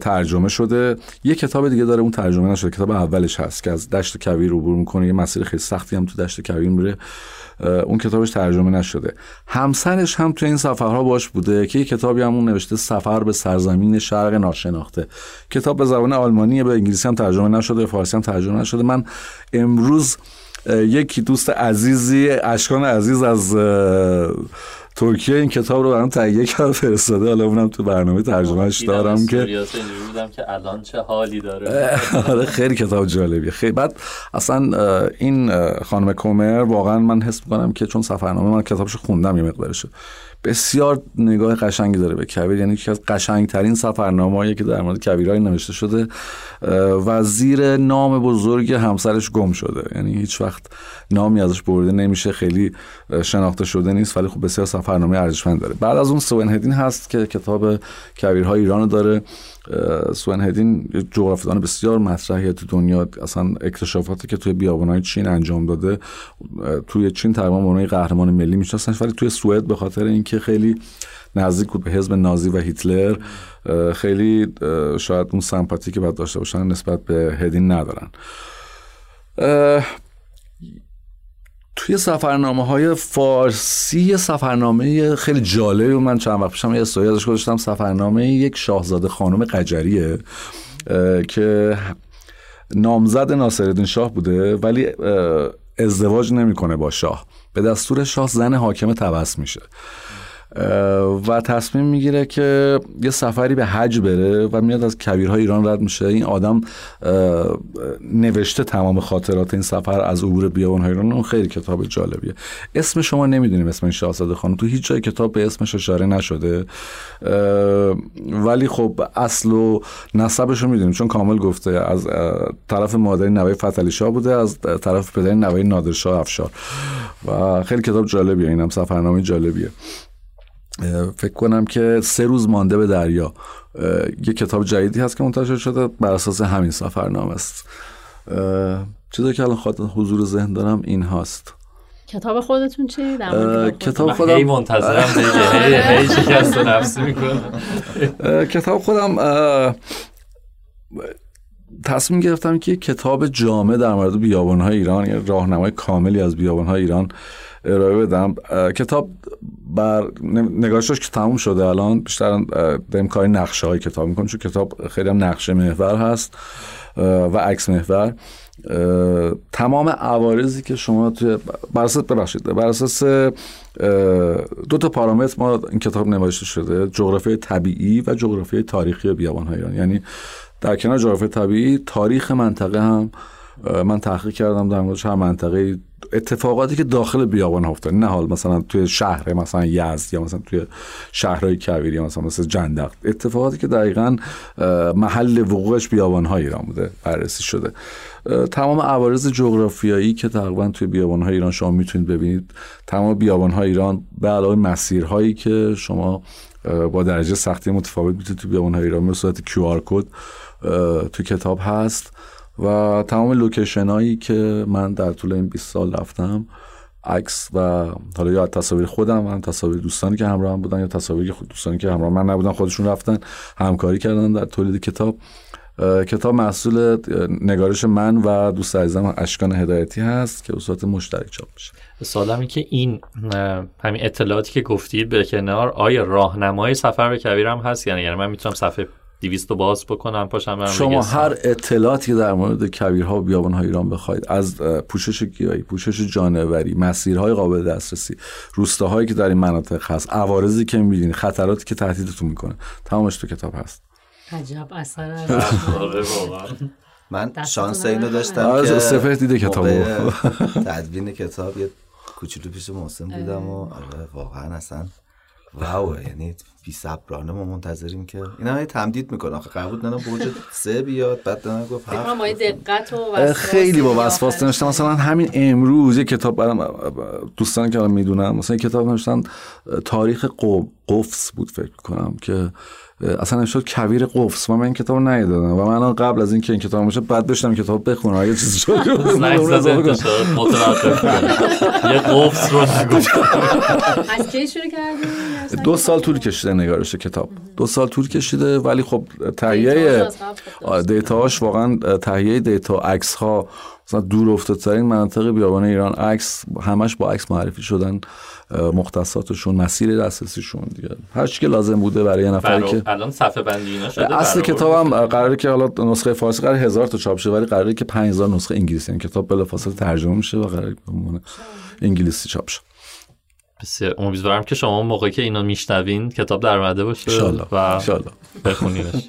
ترجمه شده. یه کتاب دیگه داره اون ترجمه نشده. کتاب اولش هست که از دشت کویر عبور می‌کنه. یه مسیر خیلی سختی هم تو دشت کویر میره. اون کتابش ترجمه نشده. همسرش هم تو این سفرها باش بوده که یه کتابی همون نوشته سفر به سرزمین شرق ناشناخته. کتاب به زبان آلمانی به انگلیسی هم ترجمه نشده فارسی هم ترجمه نشده. من امروز یکی دوست عزیزی اشکان عزیز از ترکیه این کتاب رو برام تهیه کرد فرستاده. حالا اونم تو برنامه ترجمهش دارم که که الان چه حالی داره. آره خیلی کتاب جالبیه. خیلی. بعد اصلا این خانم کومر واقعا من حس می‌کنم که چون سفرنامه من کتابش خوندم یه مقدارشه. بسیار نگاه قشنگی داره به کویر یعنی یکی از قشنگترین سفرنامه‌ای که در مورد کویرای نوشته شده. و زیر نام بزرگ همسرش گم شده. یعنی هیچ وقت نامی ازش برده نمیشه. خیلی شناخته شده نیست ولی خب بسیار سفرنامه ارزشمند داره. بعد از اون سوین هدین هست که کتاب کویرهای ایران داره. سوین هدین جغرافیدان بسیار مطرحی تو دنیا. اصلا اکتشافاتی که توی بیابانهای چین انجام داده توی چین تقریبا به قهرمان ملی میشناسنش ولی توی سوئد به خاطر اینکه خیلی نزدیک بود به حزب نازی و هیتلر خیلی شاید اون سمپاتی که باید داشته باشن نسبت به هدین ندارن. توی سفرنامه های فارسی سفرنامه خیلی جالبی و من چند وقت پیشم یه استوری ازش گذاشتم. سفرنامه یک شاهزاده خانم قجریه که نامزد ناصرالدین شاه بوده ولی ازدواج نمی‌کنه با شاه. به دستور شاه زن حاکم تبس میشه. و تصمیم می‌گیره که یه سفری به حج بره و میاد از کبیرهای ایران رد میشه. این آدم نوشته تمام خاطرات این سفر از عبور بیابانهای ایران. اون خیلی کتاب جالبیه. اسم شما نمی‌دونیم اسم این شاهزاده خانم. تو هیچ جای کتاب به اسمش اشاره نشده. ولی خب اصل و نسبش رو می‌دونیم. چون کامل گفته از طرف مادری نوه فتلی شاه بوده از طرف پدری نوه نادرشاه افشار. و خیلی کتاب جالبیه. اینم سفرنامه جالبیه. فکر کنم که سه روز مانده به دریا. یه کتاب جدیدی هست که منتشر شده بر اساس همین سفرنامه است. چیزی که الان خاطر حضور ذهن دارم این هاست. کتاب خودتون چی؟ کتاب خودم هی منتظرم دیگه. هی شکست نفسی می‌کنم. کتاب خودم تصمیم گرفتم که کتاب جامع در مورد بیابانهای ایران یعنی راهنمای کاملی از بیابانهای ایران ارائه بدم. کتاب بر نگاهش که تموم شده الان بیشتر داریم کاری نقشه های کتاب می‌کنم چون کتاب خیلی هم نقشه محور هست و عکس محور. تمام عوارضی که شما توی بر اساس ببخشید بر اساس دو تا پارامتر ما این کتاب نوشته شده جغرافی طبیعی و جغرافی تاریخی بیابان های ایران یعنی در کنار جغرافی طبیعی تاریخ منطقه هم من تحقیق کردم در مورد هر منطقه اتفاقاتی که داخل بیابان افتاد. نه حال مثلا توی شهر مثلا یزد یا مثلا توی شهرهای کویری مثلا مثل جندق. اتفاقاتی که دقیقا محل وقوعش بیابان های ایران بوده بررسی شده. تمام عوارض جغرافیایی که تقریبا توی بیابان های ایران شما می‌تونید ببینید تمام بیابان های ایران به علاوه مسیرهایی که شما با درجه سختی متفاوت می‌تونید توی بیابان های ایران به صورت QR کد توی کتاب هست. و تمام لوکیشن هایی که من در طول این 20 سال رفتم عکس و حالا یا تصاویر خودم هم تصاویر دوستانی که همراه هم بودن یا تصاویر دوستانی که همراه من نبودن خودشون رفتن همکاری کردن در تولید کتاب. کتاب محصول نگارش من و دوست عزیزم اشکان هدایتی هست که به صورت مشترک چاپ میشه. سوالم که این همین اطلاعاتی که گفتید به کنار آیا راهنمای سفر به کویر هست؟ یعنی, یعنی من می‌تونم صفحه 200 باز بکنم پاشم برم شما هر اطلاعاتی در مورد کویرها و بیابانهای ایران بخواید از پوشش گیاهی پوشش جانوری مسیرهای قابل دسترسی روستاهایی که در این مناطق هست عوارضی که می‌بینید خطراتی که تهدیدتون می‌کنه تمامش تو کتاب هست. عجب اثر آره، من شانس اینو داشتم آره، که سفر دیده کتابو. تدوین کتاب یه کوچولو پیش محسن بودم و آره واقعا اصلا واو یعنی بی صبرانه ما منتظریم که اینا تمدید می‌کنه آخه قرار بود نه برج سه بیاد بعد نه گفت دقت و خیلی با وسواس نوشتم مثلا همین امروز یه کتاب برام دوستان که الان می‌دونم مثلا یه کتاب نوشتن تاریخ قفص بود فکر کنم که اصلا شد کویر قفص و من این کتاب ندیدم و من قبل از اینکه این کتاب باشه بعد داشتم کتاب بخونم. یه چیزی شد. یه قفص رو از کی شروع کردی؟ دو سال طول کشیده نگارش کتاب. دو سال طول کشیده ولی خب تهیه دیتاهاش واقعا تهیه دیتا عکس ها مثلا دور افتادترین مناطق بیابان ایران. عکس همش با عکس معرفی شدن مختصاتشون مسیر دسترسیشون دیگه. هر چی که لازم بوده برای یه نفری که الان صفحه بندی اینا شده؟ اصل کتابم قراره که حالا نسخه فارسی قرار هزار تا چاپ شه ولی قراره که 5000 نسخه انگلیسی. این کتاب بلافاصله ترجمه میشه و قراره به انگلیسی چاپ شه. بسیار امیدوارم که شما موقعی که اینا میشنوین کتاب در اومده باشه و بخونینش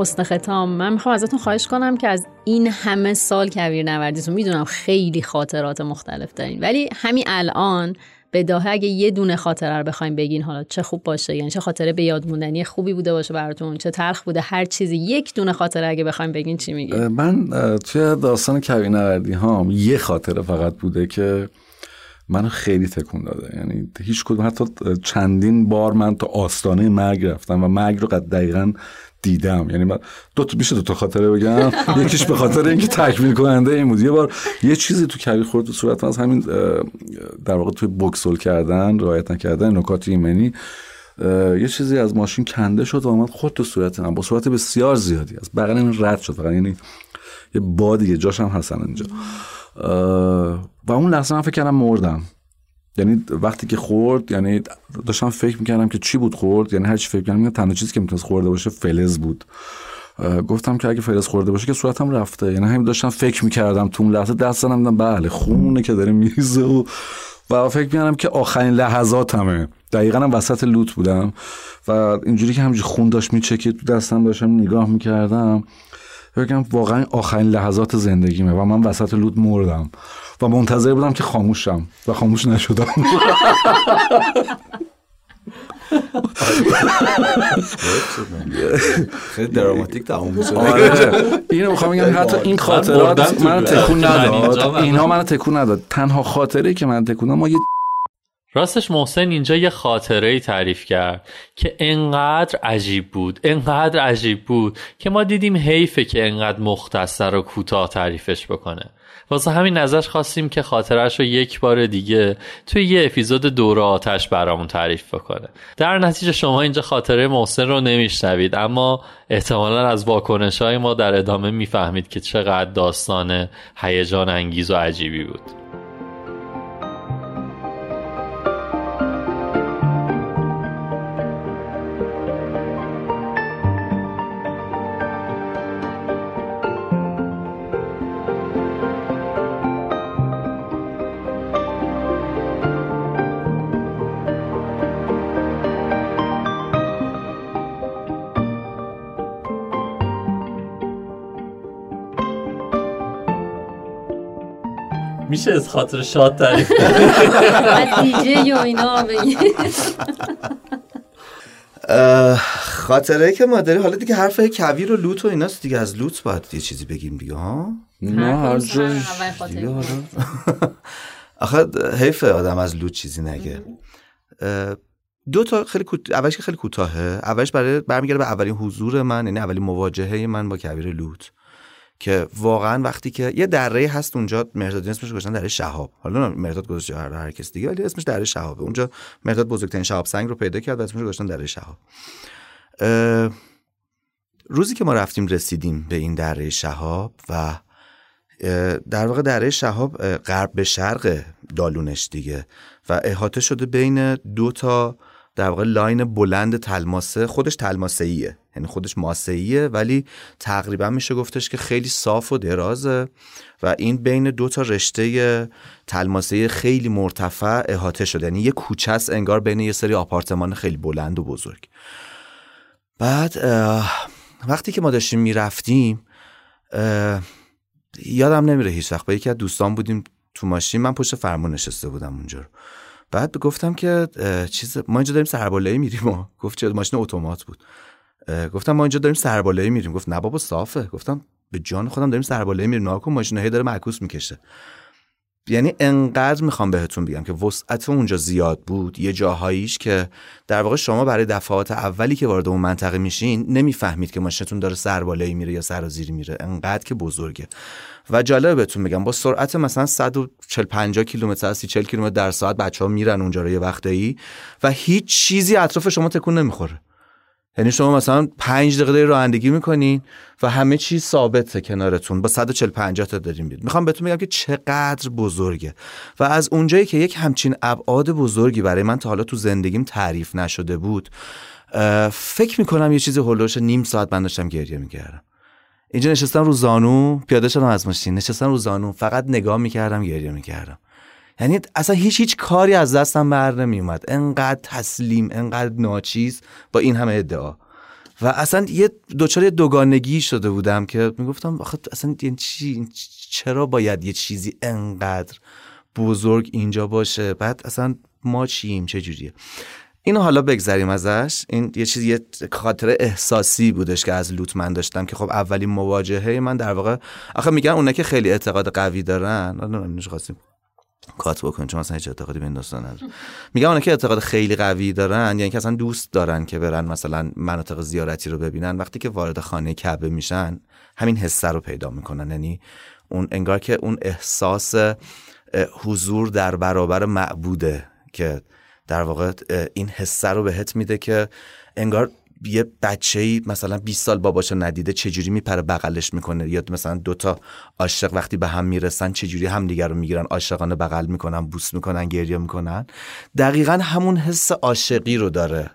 حسن ختام. من می‌خوام ازتون خواهش کنم که از این همه سال کویر نوردیتون می‌دونم خیلی خاطرات مختلف دارین ولی همین الان به داهه اگه یه دونه خاطره رو بخوایم بگین حالا چه خوب باشه یعنی چه خاطره به یاد موندنی خوبی بوده باشه براتون چه تلخ بوده هر چیزی یک دونه خاطره اگه بخوایم بگین چی میگین؟ من توی داستان کویر نوردی هام یه خاطره فقط بوده که منو خیلی تکون داده. یعنی هیچ کدوم حتی چندین بار من تا آستانه مرگ رفتم و مرگ رو دقیقا دیدم. یعنی من دو تا میشه دو تا خاطره بگم؟ یکیش به خاطر اینکه تکمیل کننده این بود. یه بار یه چیزی تو کویر خورد تو صورت از همین در واقع توی بوکسل کردن رعایت نکردن نکات ایمنی یه چیزی از ماشین کنده شد و اومد خود تو صورت من. با صورت بسیار زیادی. از بغل این رد شد. فقط یعنی یه بادیه جاش هم هستن اینجا. و اون لحظه من فکر کردم مردم. یعنی وقتی که خورد یعنی داشتم فکر می‌کردم که چی بود خورد یعنی هر چی فکر می‌کردم تنها چیزی که می‌تونست خورده باشه فلز بود. گفتم که اگه فلز خورده باشه که صورتم رفته. یعنی همین داشتم فکر می‌کردم تو اون لحظه دست زدم بله خونه که داره میریزه و و فکر می‌کردم که آخرین لحظاتمه. دقیقا هم وسط لوت بودم و اینجوری که همجوری خون داشت میچکید تو دستم داشتم نگاه می‌کردم. بگم واقعا آخرین لحظات زندگیمه و من وسط لود مردم و منتظر بودم که خاموشم و خاموش نشدم. خیلی دراماتیک تموم میشه. آره. اینو می‌خوام بگم حتی این خاطرات تکون من اینجا نداد من- اینها منو تکون نداد. تنها خاطره که من تکون داد، ما یه راستش محسن اینجا یه خاطره ای تعریف کرد که انقدر عجیب بود انقدر عجیب بود که ما دیدیم حیفه که انقدر مختصر و کوتاه تعریفش بکنه. واسه همین ازش خواستیم که خاطرش رو یک بار دیگه توی یه اپیزود دور آتش برامون تعریف بکنه. در نتیجه شما اینجا خاطره محسن رو نمیشنوید اما احتمالا از واکنش های ما در ادامه می‌فهمید که چقدر داستان هیجان انگیز و عجیبی بود. میشه از خاطر شاد تعریف از دیجی و اینا خاطره که ما داریم حالا دیگه حرف کویر و لوت و ایناست دیگه از لوت باید یه چیزی بگیم دیگه ها؟ نه هر جای حالا. آخه حیف آدم از لوت چیزی نگه. دو تا خیلی کوت... اولش که خیلی کوتاهه. اولش برای برمیگرده به اولین حضور من یعنی اولین مواجهه من با کویر لوت. که واقعا وقتی که یه دره هست اونجا مرداد اسمش گذاشتن دره شهاب. حالا مرداد گذاشته هر هر کس دیگه ولی اسمش دره شهابه. اونجا مرداد بزرگترین شهاب سنگ رو پیدا کرد و اسمش گذاشتن دره شهاب. روزی که ما رفتیم رسیدیم به این دره شهاب و در واقع دره شهاب غرب به شرق دالونش دیگه و احاطه شده بین دو تا در واقع لاین بلند تلماسه خودش تلماسه ایه یعنی خودش ماسه ایه ولی تقریبا میشه گفتش که خیلی صاف و درازه و این بین دو تا رشته تلماسه خیلی مرتفع احاطه شده. یعنی یه کوچه است انگار بین یه سری آپارتمان خیلی بلند و بزرگ. بعد وقتی که ما داشتیم می‌رفتیم یادم نمیره هیچ وقت با یکی از دوستان بودیم تو ماشین. من پشت فرمون نشسته بودم اونجا رو. بعد گفتم که چیز ما اینجا داریم سربالایی میریم. و گفت چه ماشین اتومات بود. گفتم ما اینجا داریم سربالایی میریم. گفت نه بابا صافه. گفتم به جان خودم داریم سربالایی میریم. ناکن ماشین هی داره معکوس می‌کشه. یعنی انقدر می‌خوام بهتون بگم که وسعت اونجا زیاد بود یه جاهاییش که در واقع شما برای دفعات اولی که وارد اون منطقه میشین نمی‌فهمید که ماشینتون داره سربالایی میره یا سرازیری میره. انقدر که بزرگه. و جالبه بهتون بگم با سرعت مثلا 140 50 کیلومتر از 40 کیلومتر در ساعت بچه ها میرن اونجا رو یه وقتایی و هیچ چیزی اطراف شما تکون نمی‌خوره. یعنی شما مثلا پنج دقیقه داری رانندگی می‌کنین و همه چیز ثابته کنارتون. با 140 50 تا داریم میرید می‌خوام بهتون بگم که چقدر بزرگه. و از اونجایی که یک همچین ابعاد بزرگی برای من تا حالا تو زندگیم تعریف نشده بود فکر می‌کنم یه چیزی هولوش نیم ساعت من داشتم گریه می‌کردم. اینجا نشستم رو زانو پیاده شدم از ماشین. نشستم رو زانو فقط نگاه می‌کردم گریه می‌کردم. یعنی اصلا هیچ هیچ کاری از دستم بر نمیومد. انقدر تسلیم انقدر ناچیز با این همه ادعا. و اصلا یه دوچار دوگانگی شده بودم که می‌گفتم آخه اصلا این چی چرا باید یه چیزی انقدر بزرگ اینجا باشه؟ بعد اصلا ما چیم؟ چه جوریه؟ اینو حالا بگذریم ازش. این یه چیز یه خاطره احساسی بودش که از لوت من داشتم که خب اولین مواجهه من در واقع آخه میگن اونا که خیلی اعتقاد قوی دارن. حالا نمی‌دونم خواستیم. کات بکن چون اصلا هیچ اعتقادی به این داستان ندارم میگم اونا که اعتقاد خیلی قوی دارن یعنی که اصلا دوست دارن که برن مثلا مناطق زیارتی رو ببینن. وقتی که وارد خانه کعبه میشن همین حسه رو پیدا می‌کنن. یعنی اون انگار که اون احساس حضور در برابر معبوده که در واقع این حسه رو بهت میده که انگار یه بچه ای مثلا 20 سال باباشو ندیده چجوری میپره بغلش می‌کنه؟ یا مثلا دوتا عاشق وقتی به هم می‌رسن چجوری همدیگر رو می‌گیرن؟ عاشقانه بغل می‌کنن بوس می‌کنن گریه می‌کنن؟ دقیقا همون حس عاشقی رو داره.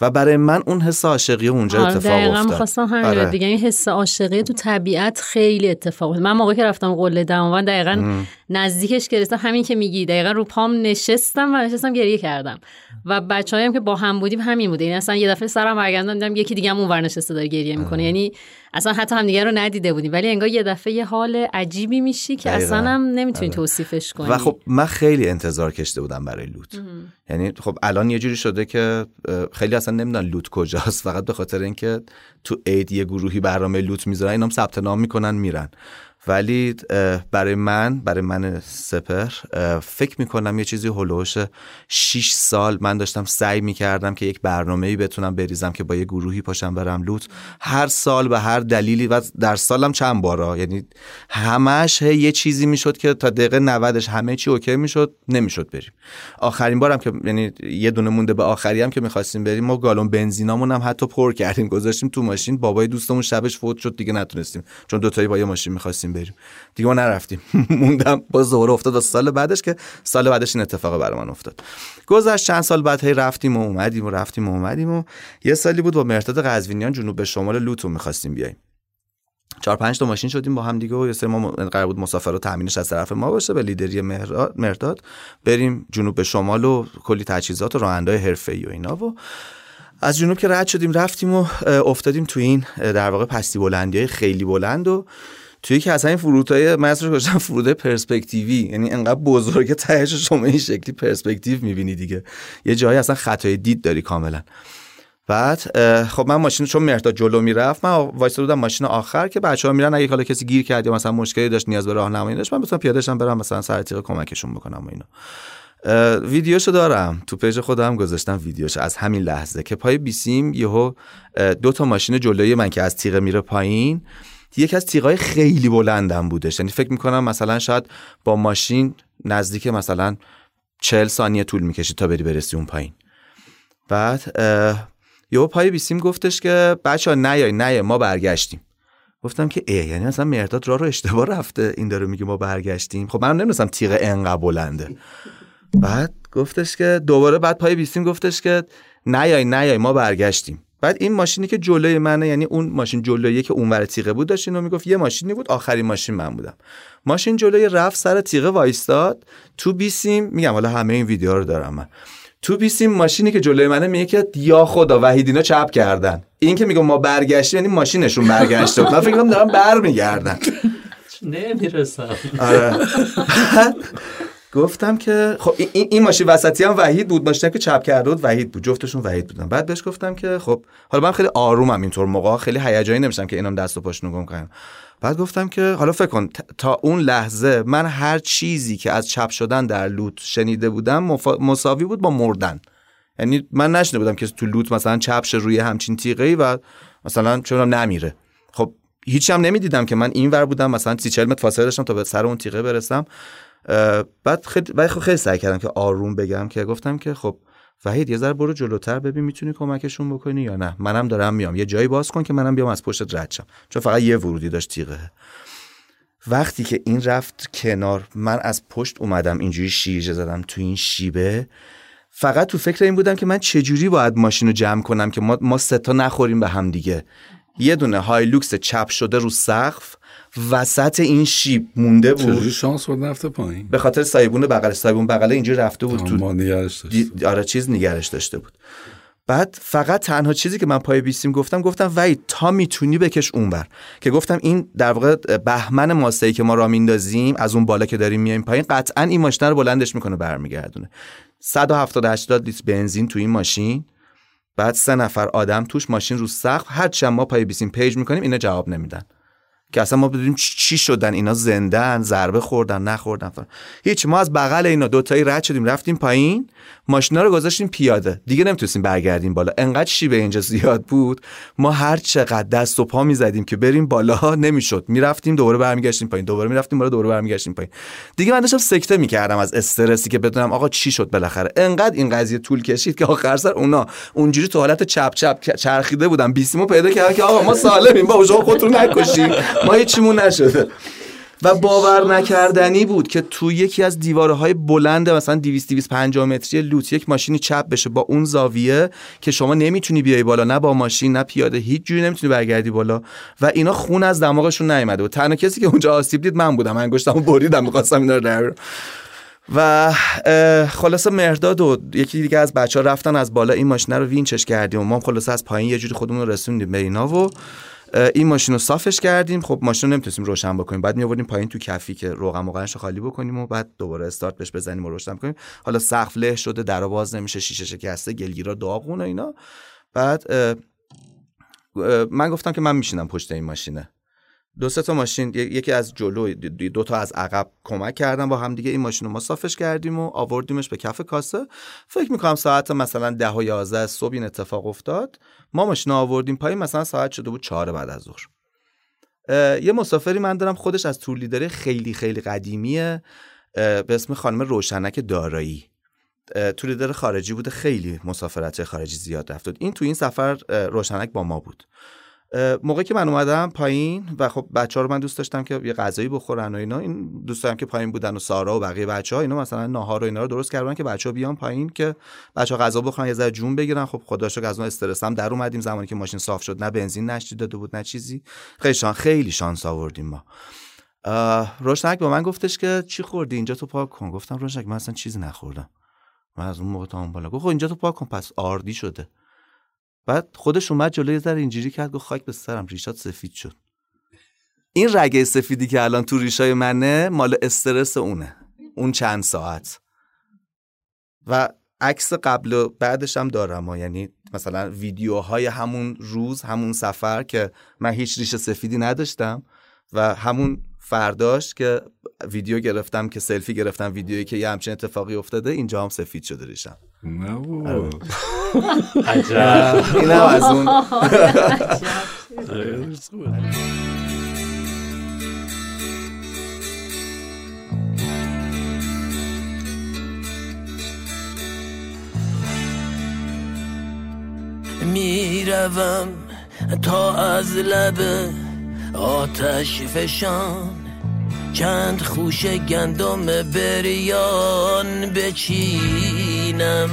و برای من اون حس عاشقی اونجا آره اتفاق دقیقا افتاد. می‌خواستم همین آره. دیگه این حس عاشقی تو طبیعت خیلی اتفاق افتاد. من موقعی که رفتم قله دماوند دقیقا نزدیکش که رسیدم همین که میگی دقیقا رو پام نشستم و نشستم گریه کردم. و بچه‌هایم که با هم بودیم همین بوده. یعنی اصلا یه دفعه سرم برگردوندم دیدم یکی دیگه هم اونور نشسته داره گریه می‌کنه. یعنی اصلا حتی هم دیگه رو ندیده بودیم. ولی انگار یه دفعه یه حال عجیبی میشی که دقیقاً. اصلا هم نمی‌تونی آره. توصیفش کنی. و خب من خیلی انتظار کشته بودم برای لوت. یعنی خب الان یه جوری شده که خیلی اصلا نمی‌دونن لوت کجاست. فقط به خاطر اینکه تو عید یه گروهی برنامه لوت می‌ذارن اینام ثبت نام می‌کنن میرن. ولی برای من برای من سپر فکر می‌کنم یه چیزی هلوش 6 سال من داشتم سعی می‌کردم که یک برنامه‌ای بتونم بریزم که با یه گروهی پاشم برم لوت. هر سال به هر دلیلی و در سالم چند بارا. یعنی همش یه چیزی می‌شد که تا دقیقه 90 همه چی اوکی می‌شد نمی‌شد بریم. آخرین بارم که یعنی یه دونه مونده به آخری هم که می‌خواستیم بریم ما گالون بنزینامون هم حتی پر کردیم گذاشتیم تو ماشین. بابای دوستمون شبش فوت شد دیگه نتونستیم. چون دوتایی با یه ماشین می‌خواستیم بریم. دیگه ما نرفتیم. موندم. باز دوباره افتاد و سال بعدش که سال بعدش این اتفاق برای من افتاد. گذشت چند سال بعد هی رفتیم و اومدیم و رفتیم و اومدیم و یه سالی بود با مرتاد قزوینیان جنوب به شمال لوتو می‌خواستیم بیایم. چهار پنج تا ماشین شدیم با هم دیگه و یه سری ما قرار بود مسافر و تامینش از طرف ما باشه به لیدری مرداد بریم جنوب به شمال و کلی تجهیزات و رانندهای حرفه‌ای و اینا و از جنوب که رد شدیم رفتیم و افتادیم تو این در واقع پستی بلندی های خیلی بلند و توی که اصلا این فرودهای من اسمش فرود پرسپکتیوی. یعنی انقدر بزرگه تهش شما این شکلی پرسپکتیو می‌بینی دیگه. یه جایی اصلا خطای دید داری کاملا. بعد خب من ماشین چون مرداد جلو می‌رفت من وایساده بودم ماشین آخر که بچه ها میرن اگه حالا کسی گیر کرد یا مثلا مشکلی داشت نیاز به راهنمایی داشت من بتونم پیاده شم برم مثلا سر تیغ کمکشون بکنم و اینا. ویدیوشو دارم. تو page خودم گذاشتم ویدیوشو از همین لحظه که پای بیسیم یهو دو تا ماشین جلوی من که از تیغه میره پایین یکی از تیغای خیلی بلندم بودش. یعنی فکر می‌کنم مثلا شاید با ماشین نزدیک مثلا چهل ثانیه طول می‌کشید تا بری برسی اون پایین. بعد یهو پای بیسیم گفتش که بچه ها نیای نیای ما برگشتیم. گفتم که ای یعنی مثلا مرداد راه رو اشتباه رفته. این داره میگه ما برگشتیم. خب من نمی‌دونستم تیغ انقدر بلنده. بعد گفتش که دوباره بعد پای بیستیم گفتش که نیای نیای ما برگشتیم. بعد این ماشینی که جلوی منه یعنی اون ماشین جلویی که اونور تیغه بود داشت اینو می‌گفت یه ماشینی بود آخرین ماشین من بودم. ماشین جلوی رفت سر تیغه وایستاد. تو بیسیم میگم حالا همه این ویدیو رو دارم من. تو بیسیم ماشینی که جلوی منه میگه که یا خدا وحیدینا چپ کردن. این که میگه ما برگشتیم یعنی ماشینشون برگشته بود. من فکر کنم دارم برمیگردن. نمی‌رسم. آره. گفتم که خب این- این, ماشین وسطی هم وحید بود. ماشینی که چپ کرده بود وحید بود. جفتشون وحید بودن. بعد بهش گفتم که خب حالا من خیلی آرومم اینطور موقع. خیلی هیجانی نمیشم که اینم دست و پاش نگم کنم بعد گفتم که حالا فکر کن تا اون لحظه من هر چیزی که از چپ شدن در لوت شنیده بودم مفا- مساوی بود با مردن. یعنی من نشنیده بودم که تو لوت مثلا چپ شه روی همچین تیغه‌ای و مثلا چون نمیره. خب هیچ هم نمی‌دیدم که من این ور بودم. مثلا 30 40 متر فاصله داشتم تا به سر اون تیغه برسم. بعد خیلی خب خیلی سعی کردم که آروم بگم که گفتم که خب وحید یه ذره برو جلوتر ببین می‌تونی کمکشون بکنی یا نه. منم دارم میام. یه جایی باز کن که منم بیام از پشت رد شم. چون فقط یه ورودی داشت تیغه. وقتی که این رفت کنار من از پشت اومدم اینجوری شیرجه زدم تو این شیبه. فقط تو فکر این بودم که من چجوری باید ماشین رو جمع کنم که ما, ما ستا نخوریم به هم دیگه. یه دونه هایلوکس چپ شده رو سقف. وسط این شیب مونده بود. چجوری شانس بود نیفته پایین؟ به خاطر سایبون بغل سایبون بغل اینجوری رفته بود تو نگهش دی- آره چیز نگهش داشته بود. بعد فقط تنها چیزی که من پای بیسیم گفتم گفتم وای تا می‌تونی بکش اونور. که گفتم این در واقع بهمن ماسه‌ای که ما راه میندازیم از اون بالا که داریم میایم پایین قطعا این ماشین رو بلندش می‌کنه برمیگردونه. 170 80 لیتر بنزین تو این ماشین. بعد سه نفر آدم توش ماشین رو سقف هر چند ما پای بیسیم page می‌کنیم اینا جواب نمیدن. که اصلا ما بدونیم چی شدن. اینا زندن ضربه خوردن نخوردن. فلان. هیچ ما از بغل اینا دوتایی رد شدیم رفتیم پایین. ماشینا رو گذاشتیم پیاده. دیگه نمی‌تونستیم برگردیم بالا. انقدر شیبه اینجا زیاد بود. ما هر چقدر دست و پا می‌زدیم که بریم بالا نمی‌شد. می‌رفتیم دوباره برمیگشتیم پایین. دوباره می‌رفتیم بالا دوباره برمیگشتیم پایین. دیگه من داشتم سکته می‌کردم از استرسی که بدونم آقا چی شد بالاخره. انقدر این قضیه طول کشید که آخر سر اونا اونجوری تو حالت چپ چپ چرخیده بودن. بیسیمو پیدا کردن که آقا ما سالمیم بابا شما خودتون نکشید ما هیچیمون نشده. و باور نکردنی بود که تو یکی از دیواره های بلند مثلا 200 250 متری لوت یک ماشینی چپ بشه با اون زاویه که شما نمی‌تونی بیای بالا نه با ماشین نه پیاده هیچ جوری نمی‌تونی برگردی بالا. و اینا خون از دماغشون نیومده بود. تنها کسی که اونجا آسیب دید من بودم. انگشتمو بریدم می‌خواستم اینا رو و خلاصه مرداد و یکی دیگه از بچه ها رفتن از بالا. این ماشین رو وینچش کردیم و ما خلاصه از پایین یه جوری خودمون رو رسوندیم به اینا و این ماشین رو صافش کردیم. خب ماشین رو نمی‌تونستیم روشن بکنیم. بعد می پایین تو کفی که روغن و خالی بکنیم و بعد دوباره استارت بهش بزنیم و روشن کنیم. حالا سقف له شده در باز نمیشه شیشه شکسته گلگیرا داغون و اینا. بعد من گفتم که من میشینم پشت این ماشینه. دو سه تا ماشین یکی از جلو دو تا از عقب کمک کردن با هم دیگه این ماشین رو ما صافش کردیم و آوردیمش به کف کاسه. فکر می‌کنم ساعت مثلا ده و یازده صبح این اتفاق افتاد. ما ماشین آوردیم پایین مثلا ساعت شده بود چهار بعد از ظهر. یه مسافری من دارم خودش از تور لیدره خیلی خیلی قدیمیه. به اسم خانم روشنک دارایی. تور لیدر خارجی بوده خیلی مسافرت خارجی زیاد رفت. این تو این سفر روشنک با ما بود. موقعی که من اومدم پایین و خب بچه ها رو من دوست داشتم که یه غذایی بخورن و اینا این دوست دارم که پایین بودن و سارا و بقیه بچه ها اینا مثلا ناهار و اینا رو درست کردن که بچه ها بیان پایین که بچه ها غذا بخورن یه ذره جون بگیرن. خب خدا شکر از اون استرس هم در اومدیم. زمانی که ماشین صاف شد نه بنزین نشتی داده بود نه چیزی. خیلی شان خیلی شانس آوردیم ما. روشنک با من گفتش که چی خوردی؟ اینجا تو پاک کن. گفتم روشنک من اصلا چیزی نخوردم. من از اون موقع تا اون بالا گفت خب اینجا تو پاک کن پس آردی شده. بعد خودش اومد جلوی ذره اینجوری کرد گفت خاک به سرم ریشات سفید شد. این رگه سفیدی که الان تو ریشای منه مال استرس اونه. اون چند ساعت. و عکس قبل و بعدش هم دارم یعنی مثلا ویدیوهای همون روز همون سفر که من هیچ ریش سفیدی نداشتم و همون فرداش که ویدیو گرفتم که سلفی گرفتم ویدیویی که یه همچین اتفاقی افتاده اینجا هم سفید شده ریشم. نه. عجب. این از اون. می‌روم تا از لب آتش فشان چند خوش گندم بریان بچینم.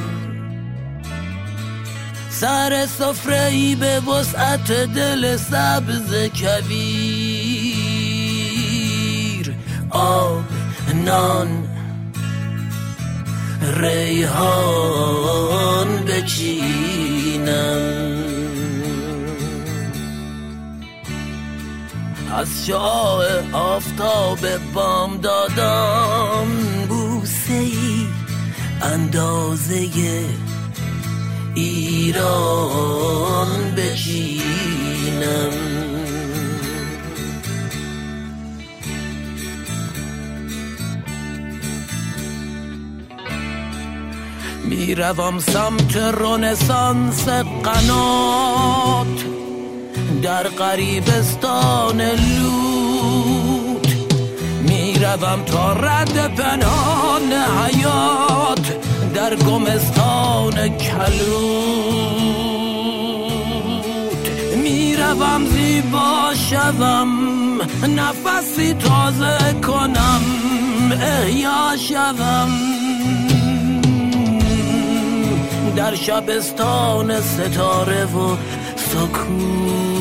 سر سفره ای به وسعت دل سبز کویر. آب نان. ریحان بچینم. از شعاع آفتاب بام دادم. بوسه ای اندازه ایران بشینم. می‌روم سمت رونسانس قنات. در قریبستان لوت می‌روم تا رد پنهان حیات در گمستان کلوت می‌روم زیبا شوم نفسی تازه کنم احیا شوم. در شبستان ستاره و سکوت